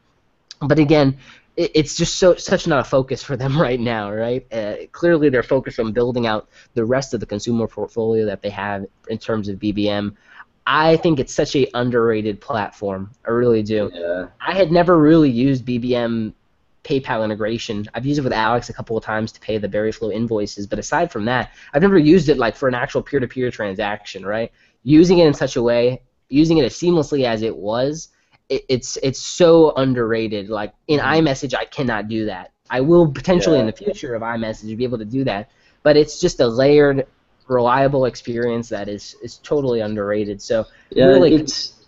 But again, it, it's just so such not a focus for them right now, right? Uh, clearly, they're focused on building out the rest of the consumer portfolio that they have in terms of BBM. I think it's such a underrated platform. I really do. Yeah. I had never really used BBM PayPal integration. I've used it with Alex a couple of times to pay the Berryflow invoices, but aside from that, I've never used it like for an actual peer-to-peer transaction, right? Using it in such a way, using it as seamlessly as it was, it, it's it's so underrated. Like in mm-hmm. iMessage, I cannot do that. I will potentially in the future of iMessage be able to do that, but it's just a layered, reliable experience that is is totally underrated. So Yeah, really, it's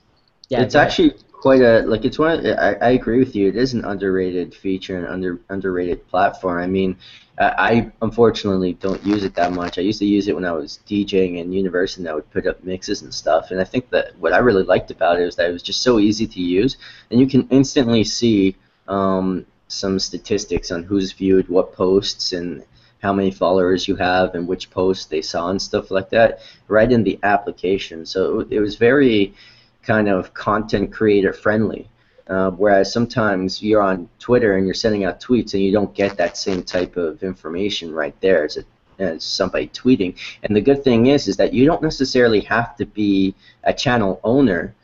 yeah, it's actually quite a like it's one. I, I agree with you. It is an underrated feature and under underrated platform. I mean, I, I unfortunately don't use it that much. I used to use it when I was DJing in university. and I would put up mixes and stuff. And I think that what I really liked about it was that it was just so easy to use, and you can instantly see um, some statistics on who's viewed what posts and how many followers you have and which posts they saw and stuff like that right in the application. So it was very kind of content creator friendly. Uh, whereas sometimes you're on Twitter and you're sending out tweets and you don't get that same type of information right there as, a, as somebody tweeting. And the good thing is, is that you don't necessarily have to be a channel owner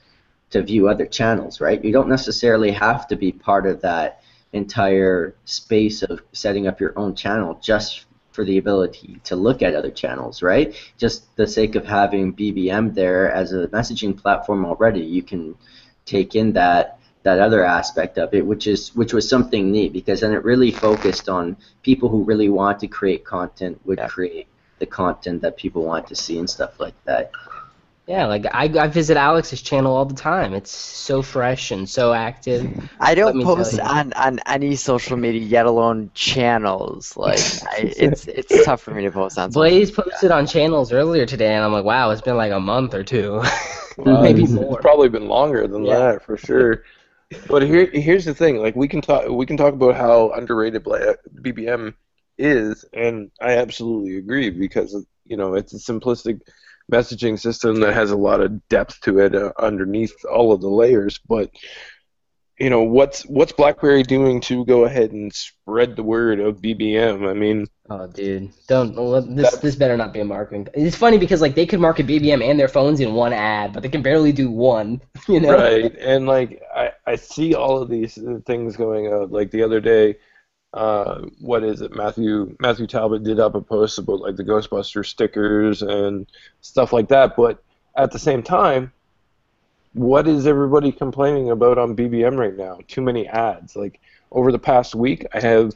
to view other channels, right? You don't necessarily have to be part of that entire space of setting up your own channel just for the ability to look at other channels, right? Just the sake of having BBM there as a messaging platform already, you can take in that that other aspect of it, which is which was something neat because then it really focused on people who really want to create content would Yeah. create the content that people want to see and stuff like that. Yeah, like I, I visit Alex's channel all the time. It's so fresh and so active. I don't post on, on any social media, yet alone channels. Like I, it's it's tough for me to post on. social Blaze media. posted on channels earlier today, and I'm like, wow, it's been like a month or two, Wow, maybe it's, more. It's probably been longer than Yeah. that for sure. But here, here's the thing: like we can talk, we can talk about how underrated BBM is, and I absolutely agree because you know it's a simplistic messaging system that has a lot of depth to it uh, underneath all of the layers. But you know what's what's BlackBerry doing to go ahead and spread the word of BBM? I mean, Oh, dude, don't this. This better not be a marketing. It's funny because like they could market BBM and their phones in one ad, but they can barely do one. You know? right and like I, I see all of these things going out like the other day uh, what is it matthew matthew talbot did up a post about like the ghostbuster stickers and stuff like that but at the same time what is everybody complaining about on bbm right now too many ads like over the past week i have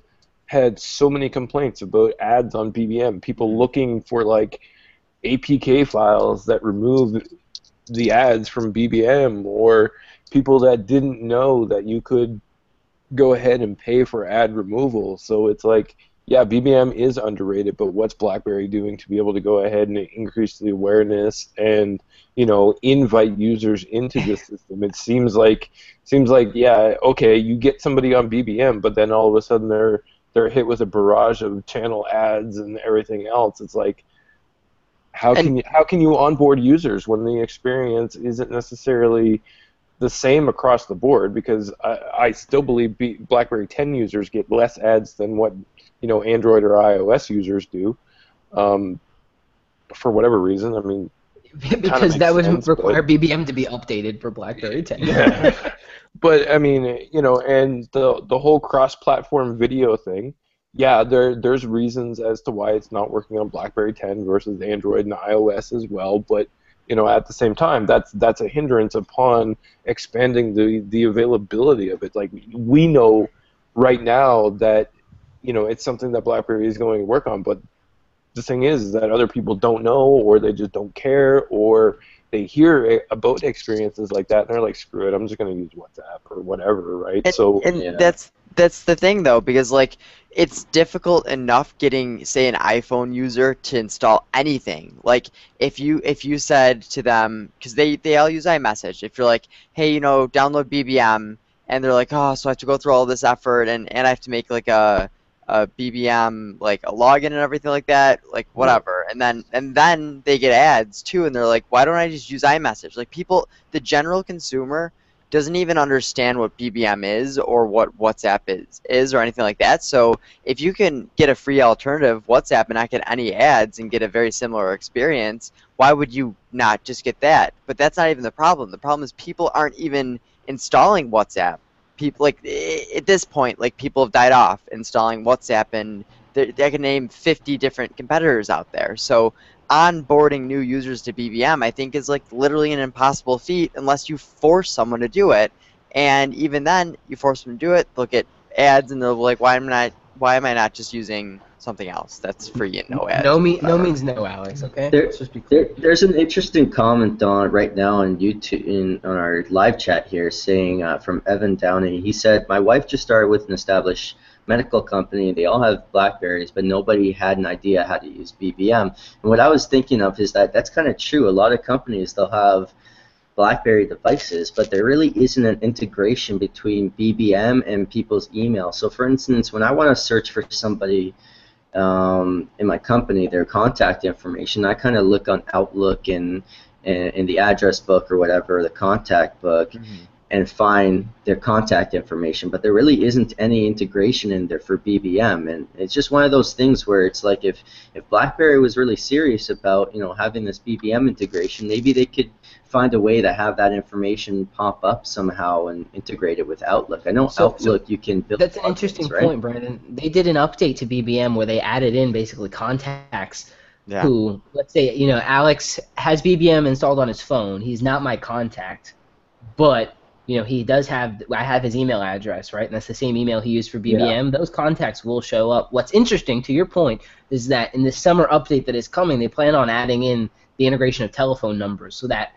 had so many complaints about ads on bbm people looking for like apk files that remove the ads from BBM or people that didn't know that you could go ahead and pay for ad removal. So it's like, yeah, BBM is underrated, but what's BlackBerry doing to be able to go ahead and increase the awareness and you know invite users into the system? It seems like seems like yeah, okay, you get somebody on BBM, but then all of a sudden they're they're hit with a barrage of channel ads and everything else. It's like how And- can you how can you onboard users when the experience isn't necessarily the same across the board? Because I, I still believe B, BlackBerry 10 users get less ads than what you know Android or iOS users do. Um, for whatever reason, I mean, because that makes would sense, require but- BBM to be updated for BlackBerry 10. yeah. but I mean, you know, and the the whole cross-platform video thing. Yeah, there there's reasons as to why it's not working on BlackBerry 10 versus Android and iOS as well, but you know, at the same time, that's that's a hindrance upon expanding the the availability of it. Like we know right now that you know it's something that BlackBerry is going to work on, but the thing is, is that other people don't know, or they just don't care, or they hear about experiences like that and they're like, screw it, I'm just going to use WhatsApp or whatever, right? And, so and Yeah. that's that's the thing though, because like it's difficult enough getting say an iPhone user to install anything. Like if you if you said to them because they they all use iMessage. If you're like, hey, you know, download BBM, and they're like, oh, so I have to go through all this effort and and I have to make like a a BBM like a login and everything like that, like whatever. And then and then they get ads too, and they're like, why don't I just use iMessage? Like people, the general consumer doesn't even understand what BBM is or what WhatsApp is is or anything like that. So if you can get a free alternative WhatsApp and not get any ads and get a very similar experience, why would you not just get that? But that's not even the problem. The problem is people aren't even installing WhatsApp. People like at this point, like people have died off installing WhatsApp, and they can name 50 different competitors out there. So onboarding new users to BBM, I think, is like literally an impossible feat unless you force someone to do it. And even then, you force them to do it, they'll get ads, and they'll be like, "Why am I? Why am I not just using something else that's free and no ads?" No, me, no means no, Alex. Okay. There- Let's just be clear. There, there's an interesting comment on right now on YouTube in on our live chat here, saying uh, from Evan Downey. He said, "My wife just started with an established medical company. They all have Blackberries, but nobody had an idea how to use BBM." And what I was thinking of is that that's kind of true. A lot of companies they'll have BlackBerry devices, but there really isn't an integration between BBM and people's email. So, for instance, when I want to search for somebody um, in my company, their contact information, I kind of look on Outlook and in the address book or whatever, the contact book, and find their contact information. But there really isn't any integration in there for BBM, and it's just one of those things where it's like if if BlackBerry was really serious about you know having this BBM integration, maybe they could find a way to have that information pop up somehow and integrate it with Outlook. I know So- Outlook you can build. That's an interesting right? point, Brandon. They did an update to BBM where they added in basically contacts Yeah. who, let's say, you know, Alex has BBM installed on his phone. He's not my contact, but you know, he does have. I have his email address, right? And that's the same email he used for BBM. Those contacts will show up. What's interesting, to your point, is that in the summer update that is coming, they plan on adding in the integration of telephone numbers, so that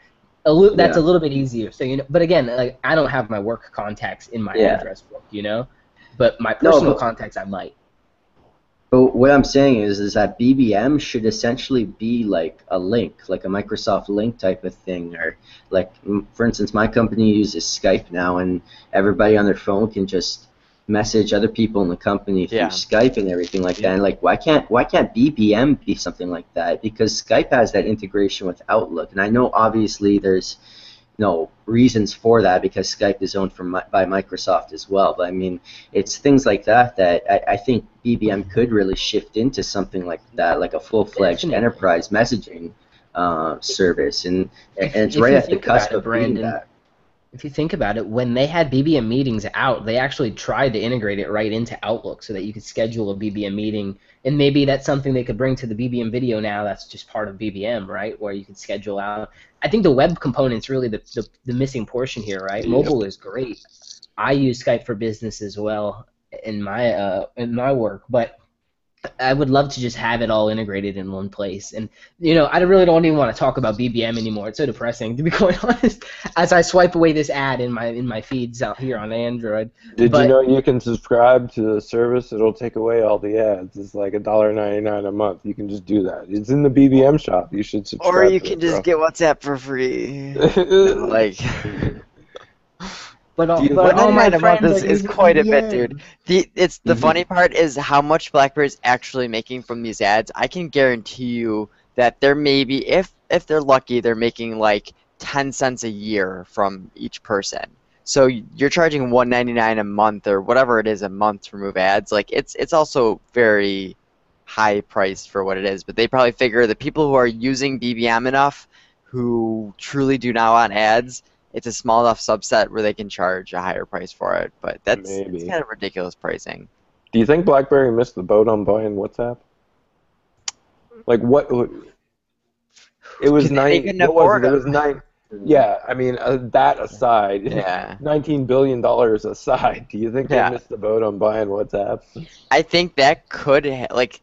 a li- that's a little bit easier. So you know, but again, like I don't have my work contacts in my Yeah. address book, you know, but my No, personal but- contacts I might. But what I'm saying is, is that BBM should essentially be like a link, like a Microsoft link type of thing, or like, for instance, my company uses Skype now, and everybody on their phone can just message other people in the company through Yeah. Skype and everything like that. And like, why can't why can't BBM be something like that? Because Skype has that integration with Outlook, and I know obviously there's no reasons for that because Skype is owned from, by Microsoft as well. But I mean, it's things like that that I, I think BBM could really shift into something like that, like a full-fledged enterprise messaging uh, service, and and it's if right at the cusp it, of Brandon, that. If you think about it, when they had BBM meetings out, they actually tried to integrate it right into Outlook so that you could schedule a BBM meeting. And maybe that's something they could bring to the BBM video now. That's just part of BBM, right? Where you can schedule out. I think the web component's really the, the, the missing portion here, right? Yep. Mobile is great. I use Skype for business as well in my uh, in my work, but I would love to just have it all integrated in one place. And you know, I really don't even want to talk about BBM anymore. It's so depressing, to be quite honest. As I swipe away this ad in my in my feeds out here on Android. Did But- you know you can subscribe to the service? It'll take away all the ads. It's like a dollar ninety nine a month. You can just do that. It's in the BBM shop. You should subscribe. Or you to can it, just bro. get WhatsApp for free. like But all, Do you- but all my 199 a month friends is, are is using quite a bit, dude. The it's the Mhm. funny part is how much BlackBerry is actually making from these ads. I can guarantee you that they're maybe if if they're lucky, they're making like ten cents a year from each person. So you're charging 199 a month or whatever it is a month to remove ads. Like it's it's also very high priced for what it is. But they probably figure the people who are using BBM enough, who truly do not want ads, it's a small enough subset where they can charge a higher price for it. But that's Maybe. kind of ridiculous pricing. Do you think BlackBerry missed the boat on buying WhatsApp? Like what? It was nine. What was it? It was nine. Yeah, I mean uh, that aside, Yeah. nineteen billion dollars aside. Do you think Yeah. they missed the boat on buying WhatsApp? I think that could ha- like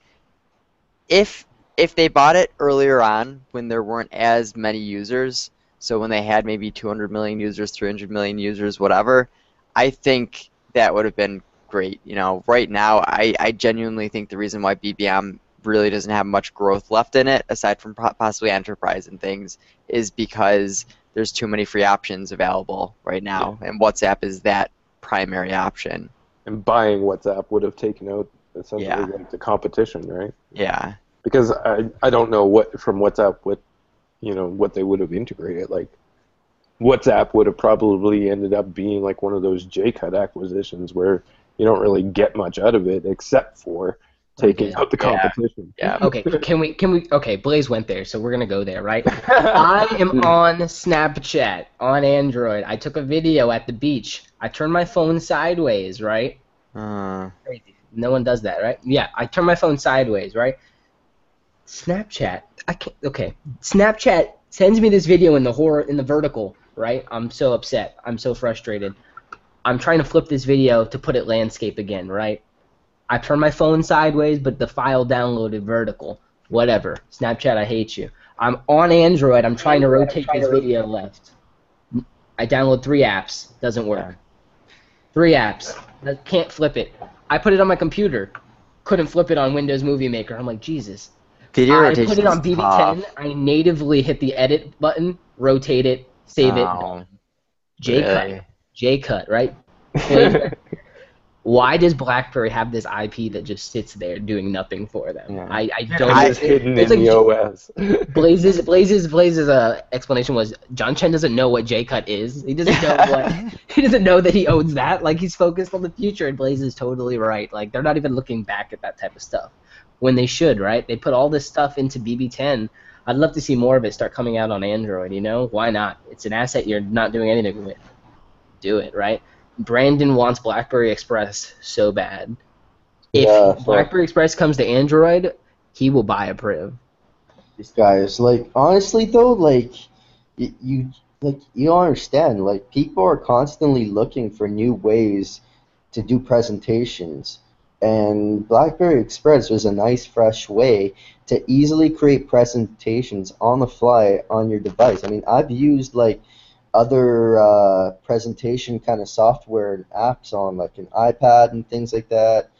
if if they bought it earlier on when there weren't as many users, so when they had maybe 200 million users, 300 million users, whatever, I think that would have been great. You know, right now I I genuinely think the reason why BBM really doesn't have much growth left in it aside from possibly enterprise and things is because there's too many free options available right now and WhatsApp is that primary option. And buying WhatsApp would have taken out essentially Yeah. like the competition, right? Yeah. Because I I don't know what from WhatsApp what you know what they would have integrated. Like WhatsApp would have probably ended up being like one of those JayCut acquisitions where you don't really get much out of it except for taking Okay. out the competition. Yeah. Okay, can we can we okay, Blaze went there, so we're gonna go there, right? I am on Snapchat on Android. I took a video at the beach. I turned my phone sideways, right? Uh, No one does that, right? Yeah, I turned my phone sideways, right? Snapchat. I can't. Okay, Snapchat sends me this video in the horror in the vertical, right? I'm so upset. I'm so frustrated. I'm trying to flip this video to put it landscape again, right? I turn my phone sideways, but the file downloaded vertical. Whatever. Snapchat, I hate you. I'm on Android. I'm trying to rotate this video left. I download three apps. Doesn't work. Three apps. I can't flip it. I put it on my computer. Couldn't flip it on Windows Movie Maker. I'm like, Jesus. Video I put it on BB10. I natively hit the edit button, rotate it, save Wow. it. JayCut. J cut, right? Why does BlackBerry have this IP that just sits there doing nothing for them? Yeah. I, I don't. I- It's hidden it's in like- the OS. Blaze's Blaze's Blaze's uh, explanation was John Chen doesn't know what JayCut is. He doesn't know what he doesn't know that he owns that. Like he's focused on the future, and Blaze is totally right. Like they're not even looking back at that type of stuff when they should, right? They put all this stuff into BB10. I'd love to see more of it start coming out on Android. You know, why not? It's an asset you're not doing anything with. Do it, right? Brandon wants BlackBerry Express so bad. If Yeah, so- BlackBerry Express comes to Android, he will buy a Priv. these guys. Like honestly though, like you, you like you don't understand. Like people are constantly looking for new ways to do presentations, and BlackBerry Express was a nice, fresh way to easily create presentations on the fly on your device. I mean, I've used like other uh, presentation kind of software and apps on like an iPad and things like that,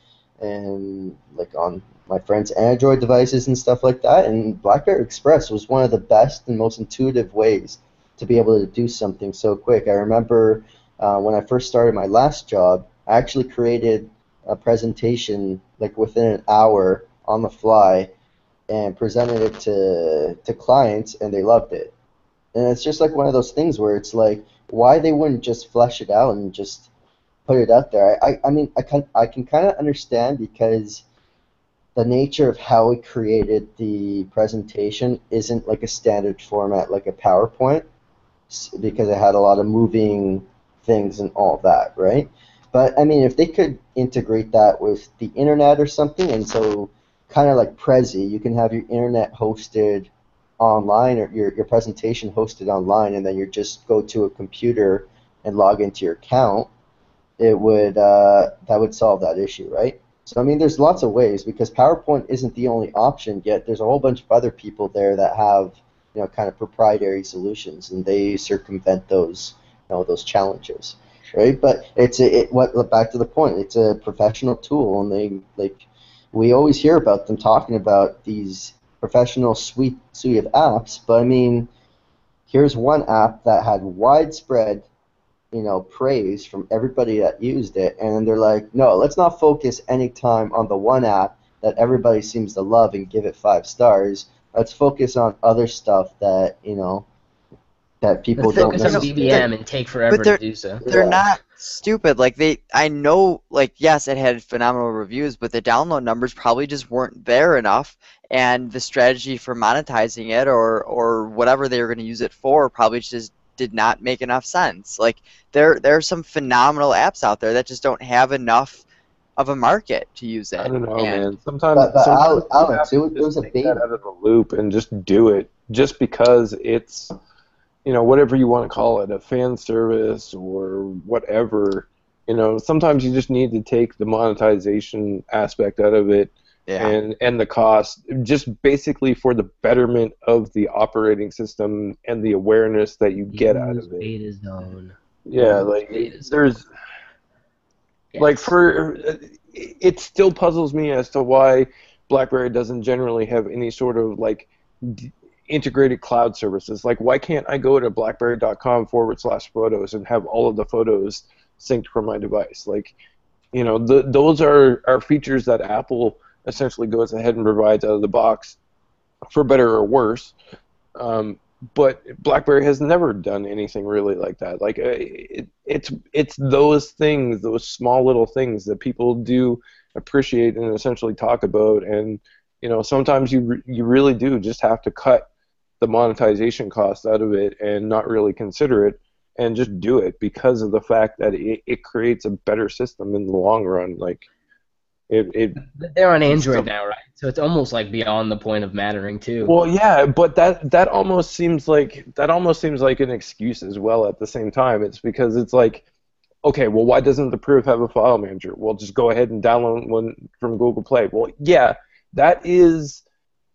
and like on my friends' Android devices and stuff like that. And BlackBerry Express was one of the best and most intuitive ways to be able to do something so quick. I remember uh, when I first started my last job, I actually created a presentation like within an hour on the fly and presented it to to clients, and they loved it. And it's just like one of those things where it's like, why they wouldn't just flesh it out and just put it out there. I, I, I mean, I can I can kind of understand because the nature of how we created the presentation isn't like a standard format like a PowerPoint because it had a lot of moving things and all that, right? But I mean, if they could integrate that with the internet or something, and so kind of like Prezi, you can have your internet hosted online or your, your presentation hosted online, and then you just go to a computer and log into your account. It would uh, that would solve that issue, right? So I mean, there's lots of ways because PowerPoint isn't the only option yet. There's a whole bunch of other people there that have you know kind of proprietary solutions, and they circumvent those you know those challenges, right? But it's a, it what back to the point. It's a professional tool, and they like we always hear about them talking about these professional suite suite of apps. But I mean, here's one app that had widespread you know, praise from everybody that used it, and they're like, no, let's not focus any time on the one app that everybody seems to love and give it five stars. Let's focus on other stuff that you know that people Let's don't focus on necessarily. BBM and take forever But to do so. They're Yeah. not stupid. Like they, I know. Like yes, it had phenomenal reviews, but the download numbers probably just weren't there enough, and the strategy for monetizing it or or whatever they were going to use it for probably just did not make enough sense. Like there there are some phenomenal apps out there that just don't have enough of a market to use it. I don't know, And- man. Sometimes, But- but sometimes Alex- Alex, it was- it was a take beta. out of the loop and just do it, just because it's, you know, whatever you want to call it, a fan service or whatever. You know, sometimes you just need to take the monetization aspect out of it Yeah. and and the cost, just basically for the betterment of the operating system and the awareness that you get out of it. Beta zone. Yeah, like Beta zone. there's like for it still puzzles me as to why BlackBerry doesn't generally have any sort of like d- integrated cloud services. Like, why can't I go to BlackBerry.com forward slash photos and have all of the photos synced from my device? Like, you know, the, those are, are features that Apple essentially goes ahead and provides out of the box, for better or worse. Um, but BlackBerry has never done anything really like that. Like uh, it, it's it's those things, those small little things that people do appreciate and essentially talk about. And you know, sometimes you re- you really do just have to cut the monetization cost out of it and not really consider it and just do it because of the fact that it, it creates a better system in the long run. Like it, it they're on Android now, right? So it's almost like beyond the point of mattering too. Well, yeah, but that that almost seems like that almost seems like an excuse as well. At the same time, it's because it's like, okay, well, why doesn't the proof have a file manager? Well, just go ahead and download one from Google Play. Well, yeah, that is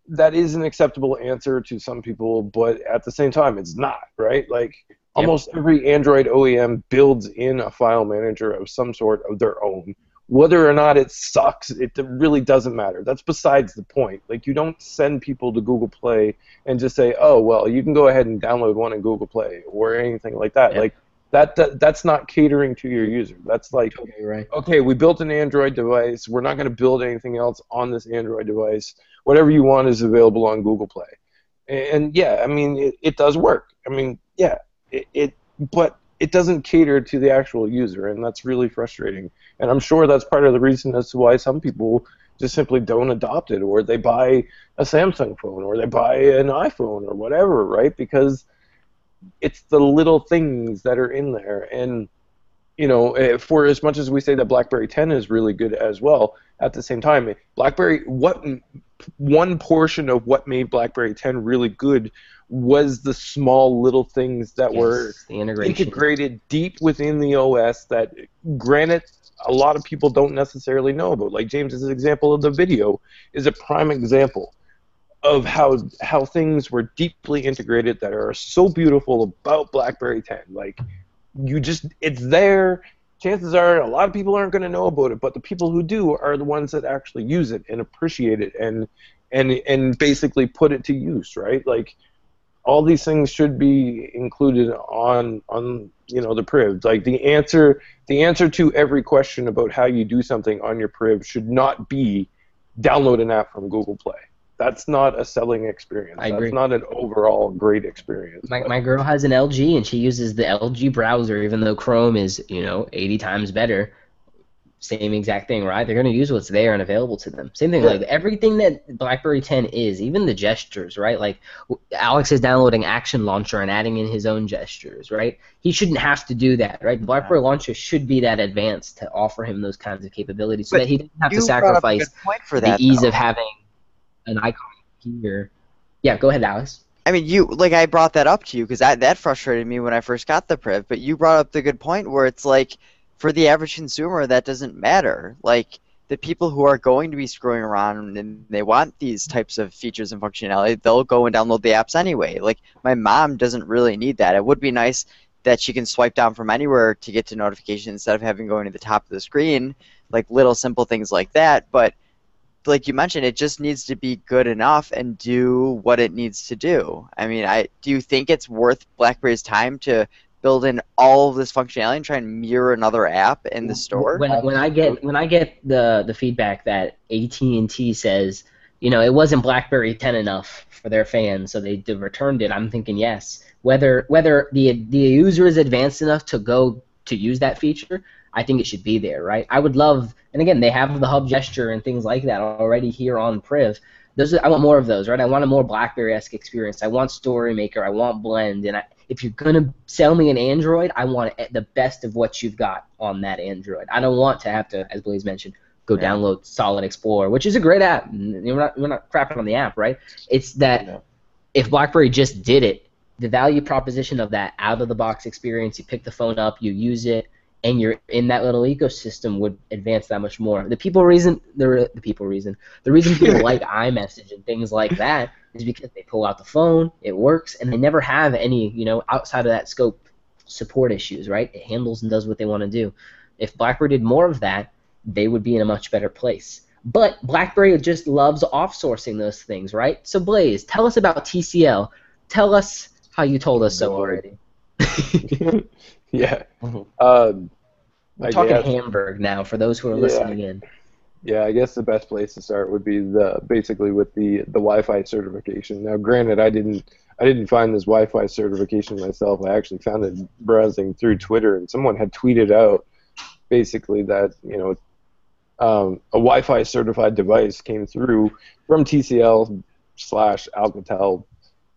that is an acceptable answer to some people, but at the same time, it's not right. Like almost every Android OEM builds in a file manager of some sort of their own whether or not it sucks, it really doesn't matter. That's besides the point. Like you don't send people to Google Play and just say, "Oh, well, you can go ahead and download one in Google Play" or anything like that. Yeah. Like that, that that's not catering to your user. That's like, okay, right. okay, we built an Android device. We're not going to build anything else on this Android device. Whatever you want is available on Google Play. And, yeah, I mean, it, it does work. I mean, yeah, it, it but it doesn't cater to the actual user, and that's really frustrating. And I'm sure that's part of the reason as to why some people just simply don't adopt it, or they buy a Samsung phone, or they buy an iPhone, or whatever, right? Because it's the little things that are in there, and you know, eh, for as much as we say that BlackBerry 10 is really good as well, at the same time, BlackBerry, what one portion of what made BlackBerry 10 really good was the small little things that yes, were integrated deep within the OS that, granted, a lot of people don't necessarily know about. Like James's example of the video is a prime example of how how things were deeply integrated that are so beautiful about BlackBerry 10. Like you just it's there. Chances are a lot of people aren't going to know about it, but the people who do are the ones that actually use it and appreciate it and and and basically put it to use, right? Like all these things should be included on on you know the priv. Like the answer the answer to every question about how you do something on your priv should not be download an app from Google Play. That's not a selling experience. I That's agree. not an overall great experience. My, But- my girl has an LG and she uses the LG browser, even though Chrome is, you know, 80 times better. Same exact thing, right? They're going to use what's there and available to them. Same thing, Yeah. like everything that BlackBerry 10 is, even the gestures, right? Like Alex is downloading Action Launcher and adding in his own gestures, right? He shouldn't have to do that, right? The BlackBerry Launcher should be that advanced to offer him those kinds of capabilities so But that he doesn't have to You brought up a sacrifice point for the ease though. of having an icon here. Yeah, go ahead, Alex. I mean, you like I brought that up to you because that that frustrated me when I first got the Priv. But you brought up the good point where it's like, for the average consumer, that doesn't matter. Like the people who are going to be screwing around and they want these types of features and functionality, they'll go and download the apps anyway. Like my mom doesn't really need that. It would be nice that she can swipe down from anywhere to get to notifications instead of having going to the top of the screen, like little simple things like that. But like you mentioned, it just needs to be good enough and do what it needs to do. I mean, I do you think it's worth BlackBerry's time to build in all of this functionality and try and mirror another app in the store? When, when I get when I get the the feedback that AT and T says, you know, it wasn't BlackBerry 10 enough for their fans, so they d- returned it. I'm thinking yes. Whether whether the the user is advanced enough to go to use that feature, I think it should be there, right? I would love, and again, they have the hub gesture and things like that already here on Priv. Those are, I want more of those, right? I want a more BlackBerry-esque experience. I want Story Maker. I want Blend, and I, if you're gonna sell me an Android, I want the best of what you've got on that Android. I don't want to have to, as Blaze mentioned, go Yeah. download Solid Explorer, which is a great app. We're not we're not crapping on the app, right? It's that No. if BlackBerry just did it, the value proposition of that out of the box experience, you pick the phone up, you use it, and you're in that little ecosystem would advance that much more. The people reason the the people reason the reason people like iMessage and things like that is because they pull out the phone, it works, and they never have any you know outside of that scope support issues. Right? It handles and does what they want to do. If BlackBerry did more of that, they would be in a much better place. But BlackBerry just loves offsourcing those things, right? So Blaze, tell us about TCL. Tell us how you told us so already. yeah. Um, We're I talking guess- Hamburg now for those who are Yeah. listening in. Yeah, I guess the best place to start would be the basically with the the Wi-Fi certification. Now, granted, I didn't I didn't find this Wi-Fi certification myself. I actually found it browsing through Twitter, and someone had tweeted out basically that you know um, a Wi-Fi certified device came through from TCL slash Alcatel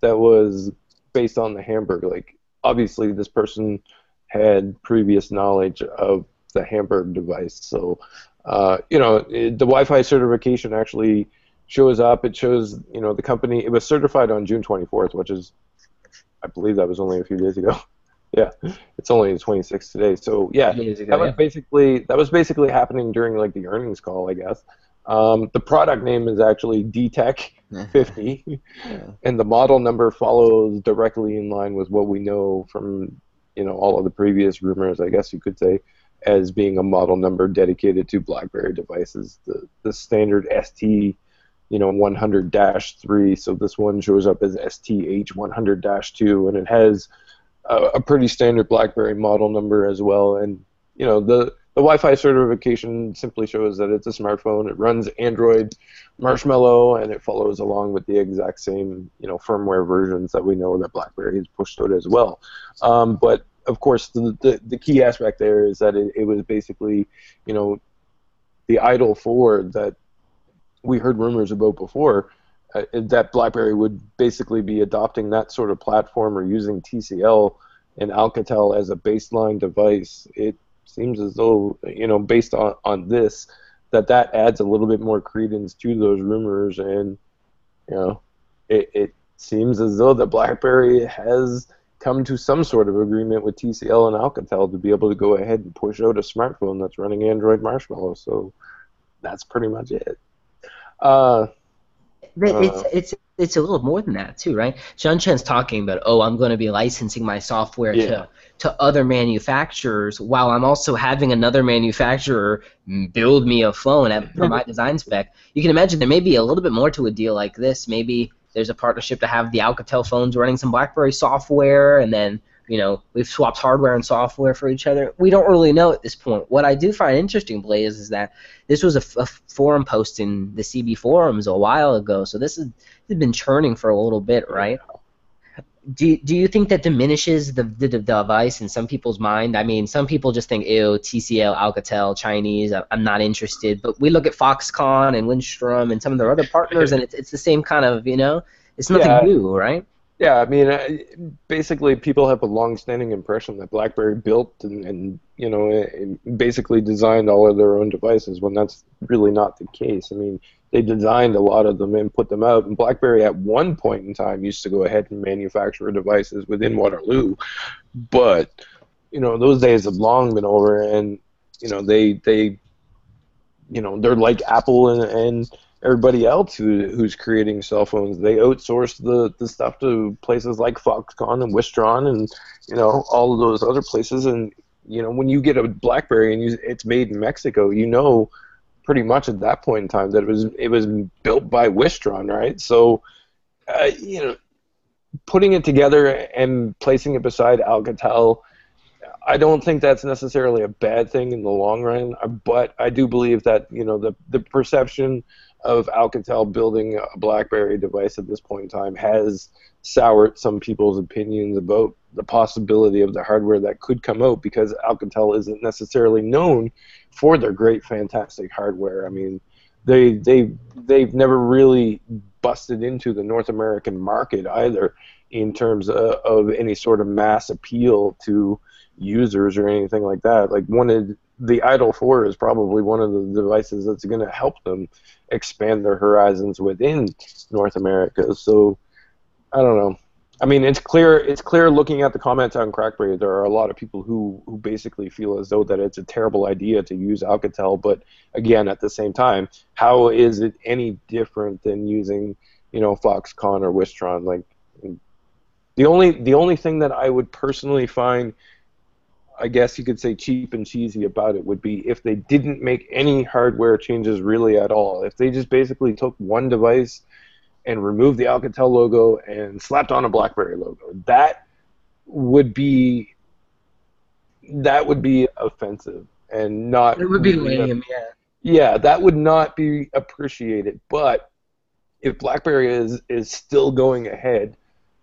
that was based on the Hamburg. Like, obviously, this person had previous knowledge of the Hamburg device, so uh, you know, it, the Wi-Fi certification actually shows up. It shows, you know, the company. It was certified on June 24th, which is, I believe, that was only a few days ago. yeah, it's only the 26th today. So yeah, ago, that was yeah. basically that was basically happening during like the earnings call, I guess. Um, the product name is actually DTEC 50, and the model number follows directly in line with what we know from you know all of the previous rumors, I guess you could say, as being a model number dedicated to BlackBerry devices. The the standard ST, you know, 100-3. So this one shows up as STH 100-2, and it has a, a pretty standard BlackBerry model number as well. And you know the the Wi-Fi certification simply shows that it's a smartphone. It runs Android Marshmallow, and it follows along with the exact same, you know, firmware versions that we know that BlackBerry has pushed out as well. Um, but of course, the, the the key aspect there is that it, it was basically, you know, the Idol 4 that we heard rumors about before. Uh, that BlackBerry would basically be adopting that sort of platform or using TCL and Alcatel as a baseline device. It seems as though you know based on on this that that adds a little bit more credence to those rumors. And you know it, it seems as though that blackberry has come to some sort of agreement with tcl and alcatel to be able to go ahead and push out a smartphone that's running android marshmallow. So that's pretty much it. Uh, it's Uh, it's it's a little more than that too, right? John Chen's talking about, oh, I'm going to be licensing my software Yeah. to to other manufacturers, while I'm also having another manufacturer build me a phone at, for my design spec. You can imagine there may be a little bit more to a deal like this. Maybe there's a partnership to have the Alcatel phones running some BlackBerry software, and then you know we've swapped hardware and software for each other. We don't really know at this point. What I do find interesting, Blaze, is that this was a forum post in the CB forums a while ago, so this has this has been churning for a little bit, right? Do you, do you think that diminishes the, the, the device in some people's mind? I mean, some people just think, ew, TCL, Alcatel, Chinese, I- I'm not interested. But we look at Foxconn and Wistron and some of their other partners, and it's, it's the same kind of, you know, it's nothing Yeah. new, right? Yeah, I mean, basically, people have a long-standing impression that BlackBerry built and, and you know, uh, basically designed all of their own devices when that's really not the case. I mean, they designed a lot of them and put them out. And BlackBerry, at one point in time, used to go ahead and manufacture devices within Waterloo, but you know, those days have long been over. And you know, they they, you know, they're like Apple and and everybody else who, who's creating cell phones. They outsource the, the stuff to places like Foxconn and Wistron and you know all of those other places. And you know when you get a BlackBerry and you, it's made in Mexico, you know pretty much at that point in time that it was it was built by Wistron, right? So uh, you know putting it together and placing it beside Alcatel. I don't think that's necessarily a bad thing in the long run, but I do believe that you know the the perception of Alcatel building a BlackBerry device at this point in time has soured some people's opinions about the possibility of the hardware that could come out because Alcatel isn't necessarily known for their great, fantastic hardware. I mean, they they they've never really busted into the North American market either in terms of, of any sort of mass appeal to users or anything like that. Like one of the Idol 4 is probably one of the devices that's going to help them expand their horizons within North America. So I don't know. I mean, it's clear. It's clear looking at the comments on Crackberry. There are a lot of people who who basically feel as though that it's a terrible idea to use Alcatel. But again, at the same time, how is it any different than using, you know, Foxconn or Wistron? Like, the only the only thing that I would personally find I guess you could say cheap and cheesy about it would be if they didn't make any hardware changes really at all. If they just basically took one device and removed the Alcatel logo and slapped on a BlackBerry logo. That would be that would be offensive. and not. It would be lame, yeah. yeah, that would not be appreciated. But if BlackBerry is is still going ahead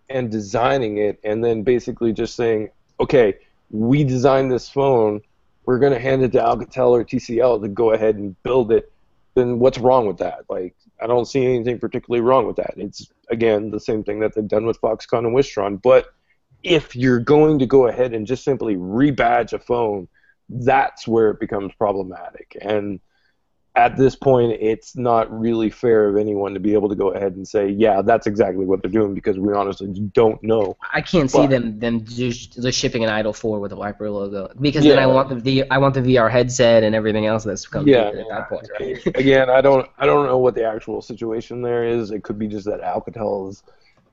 and designing it, and then basically just saying, okay, we designed this phone, we're going to hand it to Alcatel or TCL to go ahead and build it, then what's wrong with that? Like, I don't see anything particularly wrong with that. It's again the same thing that they've done with Foxconn and Wistron. But if you're going to go ahead and just simply rebadge a phone, that's where it becomes problematic. And at this point, it's not really fair of anyone to be able to go ahead and say, yeah, that's exactly what they're doing because we honestly don't know. I can't see them them just, just shipping an Idol 4 with a BlackBerry logo because then I want the V I want the VR headset and everything else that's coming Yeah. at that point, right? Again, I don't I don't know what the actual situation there is. It could be just that Alcatel is,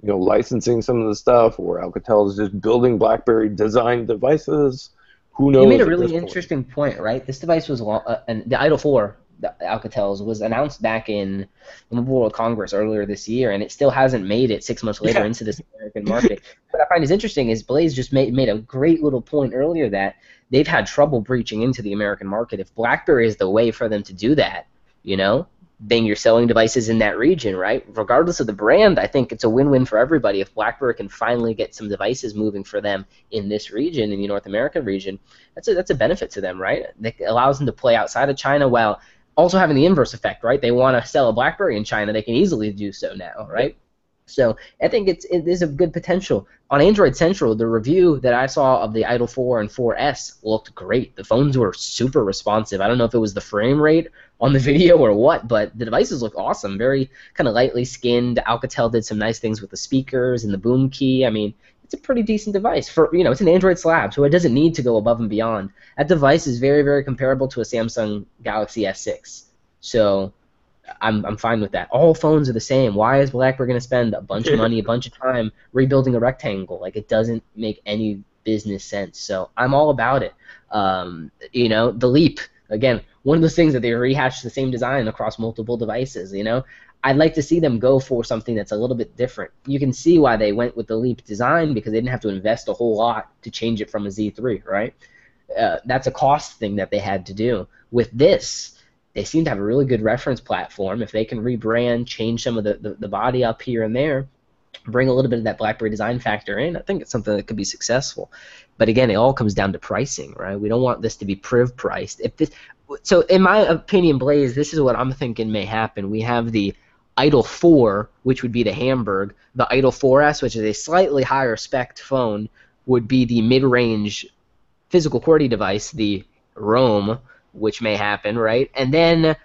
you know, licensing some of the stuff, or Alcatel is just building BlackBerry designed devices. Who knows? You made a really this point. interesting point, right? This device was uh, and the Idol 4, the Alcatel's, was announced back in the Mobile World Congress earlier this year, and it still hasn't made it six months later Yeah. into this American market. what I find is interesting is Blaze just made made a great little point earlier that they've had trouble breaching into the American market. If BlackBerry is the way for them to do that, you know, then you're selling devices in that region, right? Regardless of the brand, I think it's a win-win for everybody. If BlackBerry can finally get some devices moving for them in this region, in the North America region, that's a that's a benefit to them, right? It allows them to play outside of China while also having the inverse effect, right? They want to sell a BlackBerry in China, they can easily do so now, right? So I think it's it is a good potential. On Android Central, the review that I saw of the Idol 4 and 4S looked great. The phones were super responsive. I don't know if it was the frame rate on the video or what, but the devices look awesome. Very kind of lightly skinned. Alcatel did some nice things with the speakers and the boom key. I mean, it's a pretty decent device for you know it's an Android slab, so it doesn't need to go above and beyond. That device is very very comparable to a Samsung Galaxy S6. So I'm, I'm fine with that. All phones are the same. Why is BlackBerry going to spend a bunch of money, a bunch of time rebuilding a rectangle? Like it doesn't make any business sense. So I'm all about it. Um, you know, the Leap again, one of those things that they rehashed the same design across multiple devices. You know, I'd like to see them go for something that's a little bit different. You can see why they went with the Leap design because they didn't have to invest a whole lot to change it from a Z3, right? Uh, that's a cost thing that they had to do. With this, they seem to have a really good reference platform. If they can rebrand, change some of the, the, the body up here and there, bring a little bit of that BlackBerry design factor in, I think it's something that could be successful. But again, it all comes down to pricing, right? We don't want this to be priv priced. If this, so in my opinion, Blaze, this is what I'm thinking may happen. We have the Idol 4, which would be the Hamburg. The Idol 4S, which is a slightly higher spec phone, would be the mid-range physical QWERTY device, the Rome, which may happen, right? And then,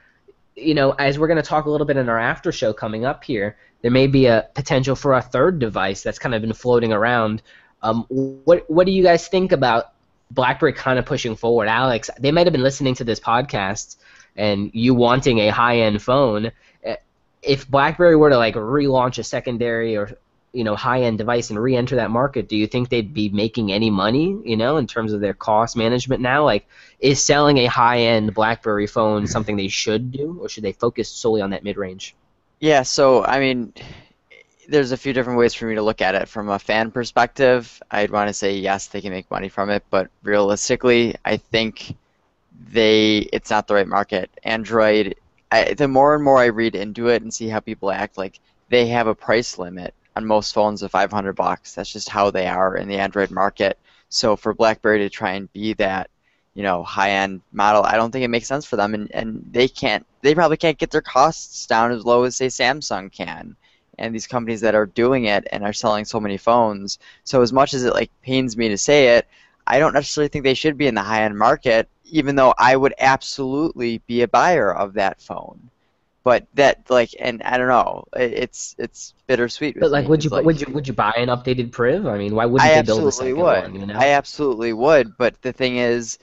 you know, as we're going to talk a little bit in our after show coming up here, there may be a potential for a third device that's kind of been floating around. Um, what what do you guys think about BlackBerry kind of pushing forward? Alex, they might have been listening to this podcast and you wanting a high-end phone. If BlackBerry were to like relaunch a secondary or you know high-end device and re-enter that market, do you think they'd be making any money? You know, in terms of their cost management now, like is selling a high-end BlackBerry phone something they should do, or should they focus solely on that mid-range? Yeah, so I mean, there's a few different ways for me to look at it. From a fan perspective, I'd want to say yes, they can make money from it, but realistically, I think they it's not the right market. Android, I, the more and more I read into it and see how people act, like they have a price limit on most phones of 500 bucks. That's just how they are in the Android market. So for BlackBerry to try and be that, you know, high-end model, I don't think it makes sense for them, and, and they can't. They probably can't get their costs down as low as say Samsung can, and these companies that are doing it and are selling so many phones. So as much as it like pains me to say it, I don't necessarily think they should be in the high-end market, even though I would absolutely be a buyer of that phone. But that like, and I don't know, it's it's bittersweet. But like, me. would you like- would you would you buy an updated Priv? I mean, why wouldn't I they build a second would. one? You know? I absolutely would, but the thing is,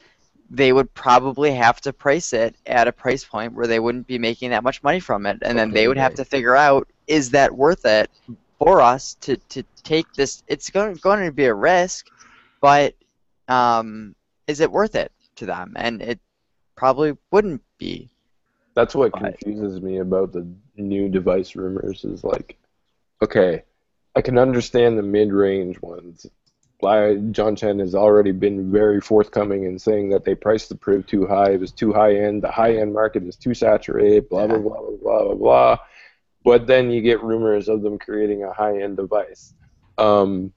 they would probably have to price it at a price point where they wouldn't be making that much money from it, and then they would have to figure out is that worth it for us to, to take this? It's going going to be a risk, but um, is it worth it to them? And it probably wouldn't be. That's what confuses me about the new device rumors is like, okay, I can understand the mid-range ones Why John Chen has already been very forthcoming in saying that they priced the Priv too high. It was too high end. The high end market is too saturated. Blah blah blah blah blah blah blah. But then you get rumors of them creating a high end device. Um,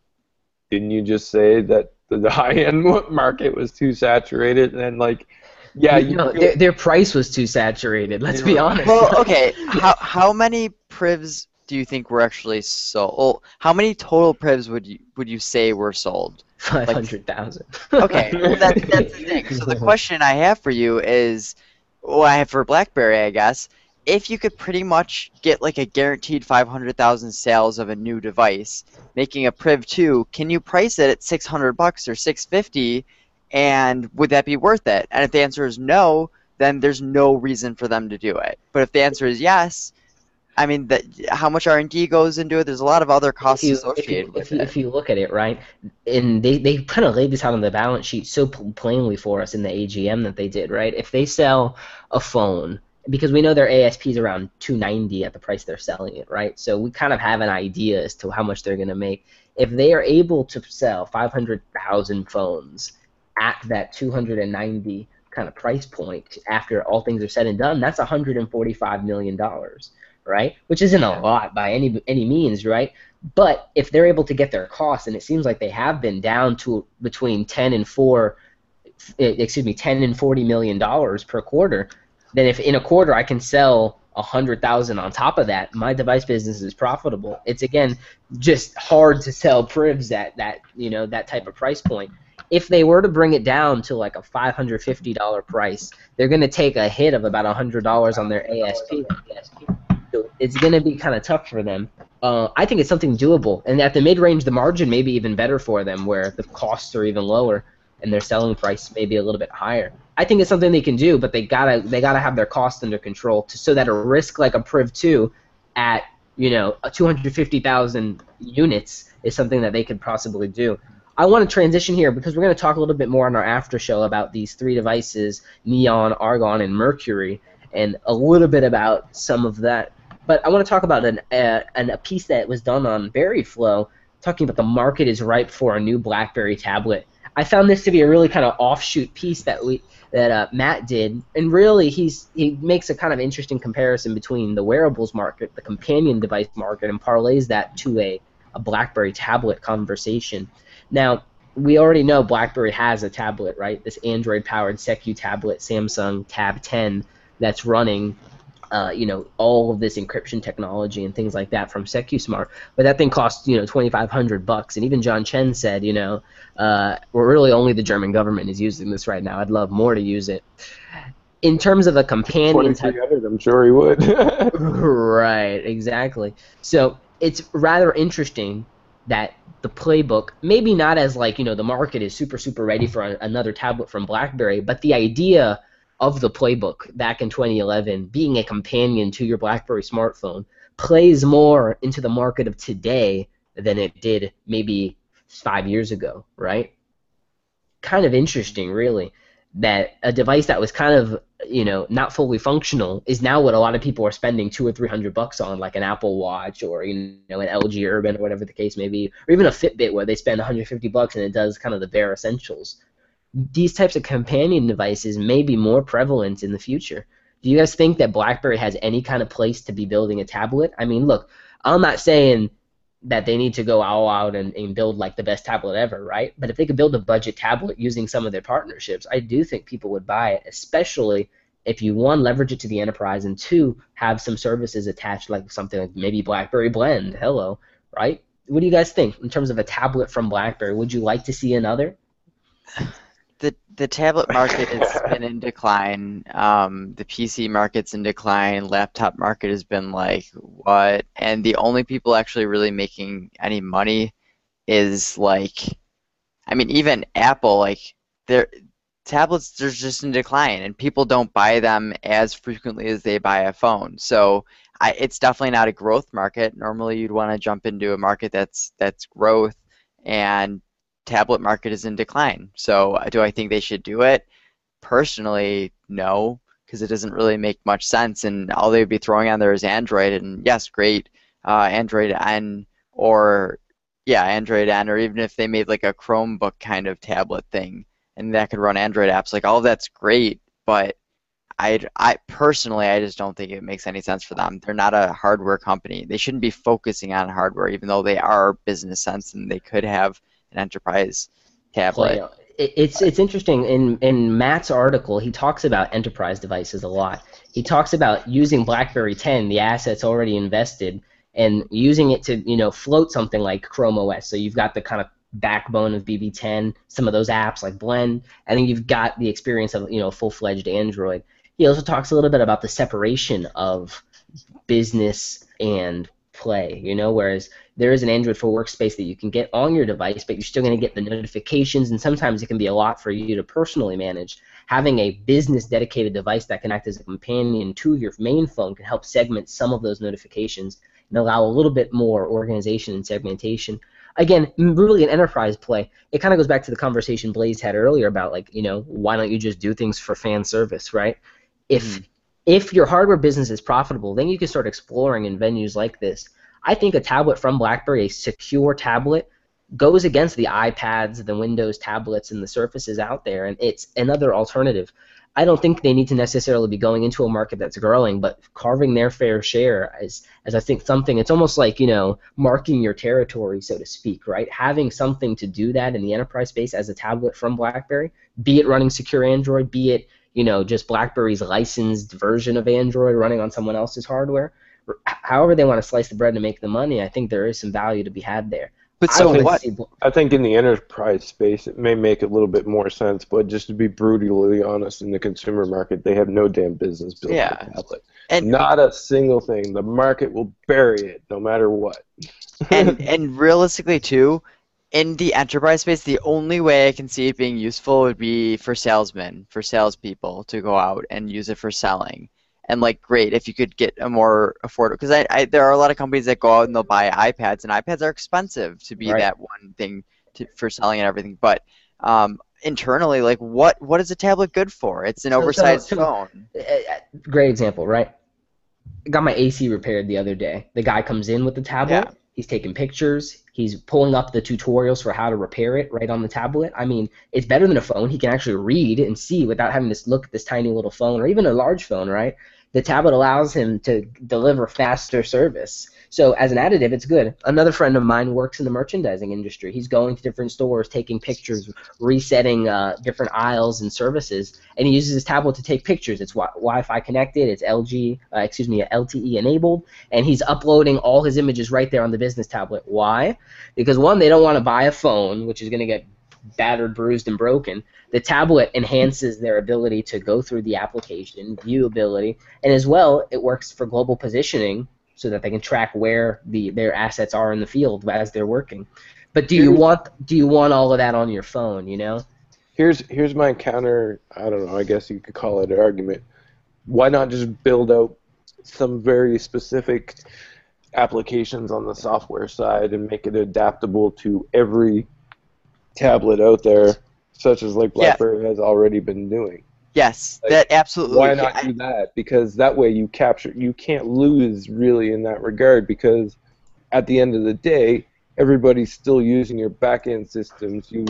didn't you just say that the high end market was too saturated and like? Yeah, you know, their, their price was too saturated. Let's be honest. Well, okay. how how many privs do you think were actually sold? How many total privs would you would you say were sold? Five hundred thousand. okay, well that, that's the thing. So the question I have for you is, well, I have for BlackBerry, I guess. If you could pretty much get like a guaranteed 500,000 sales of a new device, making a Priv 2, can you price it at 600 bucks or 650 and would that be worth it? And if the answer is no, then there's no reason for them to do it. But if the answer is yes, I mean, that how much R and D goes into it? There's a lot of other costs if you, associated if with if you, it. If you look at it, right, and they, they kind of laid this out on the balance sheet so plainly for us in the AGM that they did, right? If they sell a phone, because we know their ASP is around 290 at the price they're selling it, right? So we kind of have an idea as to how much they're going to make. If they are able to sell 500,000 phones at that 290 kind of price point after all things are said and done, that's 145 million dollars, right? Which isn't a lot by any any means, right? But if they're able to get their costs, and it seems like they have been down to between 10 and 4, eh, excuse me, 10 and 40 million dollars per quarter, then if in a quarter I can sell a hundred thousand on top of that, my device business is profitable. It's again just hard to sell privs at that you know that type of price point if they were to bring it down to like a $550 price, they're going to take a hit of about $100 on their ASP. So it's going to be kind of tough for them. Uh, I think it's something doable, and at the mid-range, the margin may be even better for them, where the costs are even lower and their selling price may be a little bit higher. I think it's something they can do, but they gotta they gotta have their costs under control to, so that a risk like a Priv two at you know 250,000 units is something that they could possibly do. I want to transition here because we're going to talk a little bit more on our after show about these three devices, Neon, Argon, and Mercury, and a little bit about some of that. But I want to talk about an, uh, an, a piece that was done on Berryflow, talking about the market is ripe for a new BlackBerry tablet. I found this to be a really kind of offshoot piece that we that uh, Matt did, and really he's he makes a kind of interesting comparison between the wearables market, the companion device market, and parlays that to a, a BlackBerry tablet conversation. Now, we already know BlackBerry has a tablet, right? This Android-powered Secu tablet, Samsung Tab 10, that's running, uh, you know, all of this encryption technology and things like that from SecuSmart. But that thing costs, you know, 2,500 bucks. And even John Chen said, you know, uh, well, really only the German government is using this right now. I'd love more to use it. In terms of a companion type, I'm sure he would. right, exactly. So it's rather interesting that the playbook maybe not as like you know the market is super super ready for a, another tablet from blackberry but the idea of the playbook back in 2011 being a companion to your blackberry smartphone plays more into the market of today than it did maybe five years ago right kind of interesting really that a device that was kind of you know not fully functional is now what a lot of people are spending two or three hundred bucks on, like an Apple Watch or you know an LG Urbane or whatever the case may be, or even a Fitbit where they spend 150 bucks and it does kind of the bare essentials. These types of companion devices may be more prevalent in the future. Do you guys think that BlackBerry has any kind of place to be building a tablet? I mean, look, I'm not saying that they need to go all out and, and build like the best tablet ever, right? But if they could build a budget tablet using some of their partnerships, I do think people would buy it, especially if you one leverage it to the enterprise and two have some services attached like something like maybe BlackBerry Blend, hello, right? What do you guys think in terms of a tablet from BlackBerry? Would you like to see another? The the tablet market has been in decline. Um, the PC market's in decline. Laptop market has been like what? And the only people actually really making any money is like, I mean, even Apple. Like, their tablets they're just in decline, and people don't buy them as frequently as they buy a phone. So. I, it's definitely not a growth market. Normally, you'd want to jump into a market that's that's growth, and tablet market is in decline. So uh, do I think they should do it? Personally, no, because it doesn't really make much sense. And all they would be throwing on there is Android. And yes, great, uh, Android N or yeah, Android N, or even if they made like a Chromebook kind of tablet thing, and that could run Android apps, like all of that's great. But I, I personally, I just don't think it makes any sense for them. They're not a hardware company. They shouldn't be focusing on hardware, even though they are business sense and they could have an enterprise tablet. Play. It- It's it's interesting in in Matt's article he talks about enterprise devices a lot. He talks about using BlackBerry 10, the assets already invested, and using it to you know float something like Chrome OS. So you've got the kind of backbone of BB10, some of those apps like Blend, and then you've got the experience of you know full-fledged Android. He also talks a little bit about the separation of business and play. You know, whereas there is an Android for workspace that you can get on your device, but you're still going to get the notifications, and sometimes it can be a lot for you to personally manage. Having a business dedicated device that can act as a companion to your main phone can help segment some of those notifications and allow a little bit more organization and segmentation. Again, really an enterprise play. It kind of goes back to the conversation Blaze had earlier about like, you know, why don't you just do things for fan service, right? If mm. if your hardware business is profitable, then you can start exploring in venues like this. I think a tablet from BlackBerry, a secure tablet, goes against the iPads, the Windows tablets, and the Surfaces out there, and it's another alternative. I don't think they need to necessarily be going into a market that's growing, but carving their fair share as, as I think something. It's almost like you know marking your territory, so to speak, right? Having something to do that in the enterprise space as a tablet from BlackBerry, be it running secure Android, be it you know just BlackBerry's licensed version of Android running on someone else's hardware. H- However, they want to slice the bread and make the money. I think there is some value to be had there. But I so would what? say I think in the enterprise space, it may make a little bit more sense, but just to be brutally honest, in the consumer market, they have no damn business building Yeah. a tablet. And Not a single thing. The market will bury it no matter what. and and realistically too, in the enterprise space, the only way I can see it being useful would be for salesmen, for salespeople to go out and use it for selling. And like, great if you could get a more affordable, because I, I there are a lot of companies that go out and they'll buy iPads, and iPads are expensive to be Right. that one thing to, for selling and everything. But um, internally, like, what what is a tablet good for? It's an So- so- oversized so- phone. Uh, uh, great example, right? I got my AC repaired the other day. The guy comes in with the tablet. Yeah. He's taking pictures. He's pulling up the tutorials for how to repair it right on the tablet. I mean, it's better than a phone. He can actually read and see without having to look at this tiny little phone or even a large phone, right? The tablet allows him to deliver faster service. So as an additive, it's good. Another friend of mine works in the merchandising industry. He's going to different stores, taking pictures, resetting uh, different aisles and services, and he uses his tablet to take pictures. It's wi- Wi-Fi connected. It's LG, uh, excuse me, LTE enabled, and he's uploading all his images right there on the business tablet. Why? Because one, they don't want to buy a phone, which is going to get battered, bruised, and broken. The tablet enhances their ability to go through the application, viewability, and as well, it works for global positioning so that they can track where the their assets are in the field as they're working. But do you want do you want all of that on your phone? You know? Here's here's my counter. I don't know. I guess you could call it an argument. Why not just build out some very specific applications on the software side and make it adaptable to every tablet out there, such as like Yeah. BlackBerry has already been doing. Yes, Like, that absolutely. Why not do that? Because that way you capture. You can't lose really in that regard because at the end of the day, everybody's still using your back-end systems. You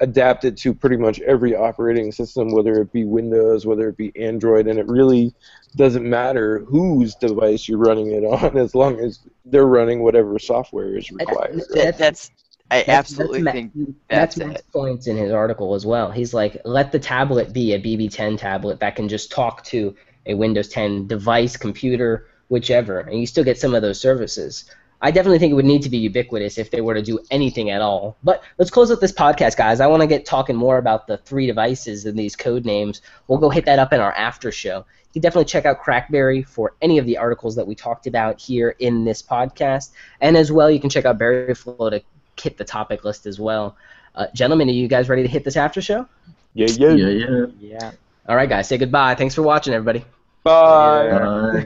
adapt it to pretty much every operating system, whether it be Windows, whether it be Android, and it really doesn't matter whose device you're running it on, as long as they're running whatever software is required. that, that's I That's- absolutely that's think that's that's Matt's it. points in his article as well. He's like, let the tablet be a BB10 tablet that can just talk to a Windows 10 device, computer, whichever, and you still get some of those services. I definitely think it would need to be ubiquitous if they were to do anything at all. But let's close up this podcast, guys. I want to get talking more about the three devices and these code names. We'll go hit that up in our after show. You can definitely check out Crackberry for any of the articles that we talked about here in this podcast. And as well, you can check out Berryflow to hit the topic list as well. Uh, gentlemen, are you guys ready to hit this after show? Yeah, yeah. Yeah, yeah. Yeah. All right, guys, say goodbye. Thanks for watching, everybody. Bye. Uh,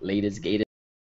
Latest gated.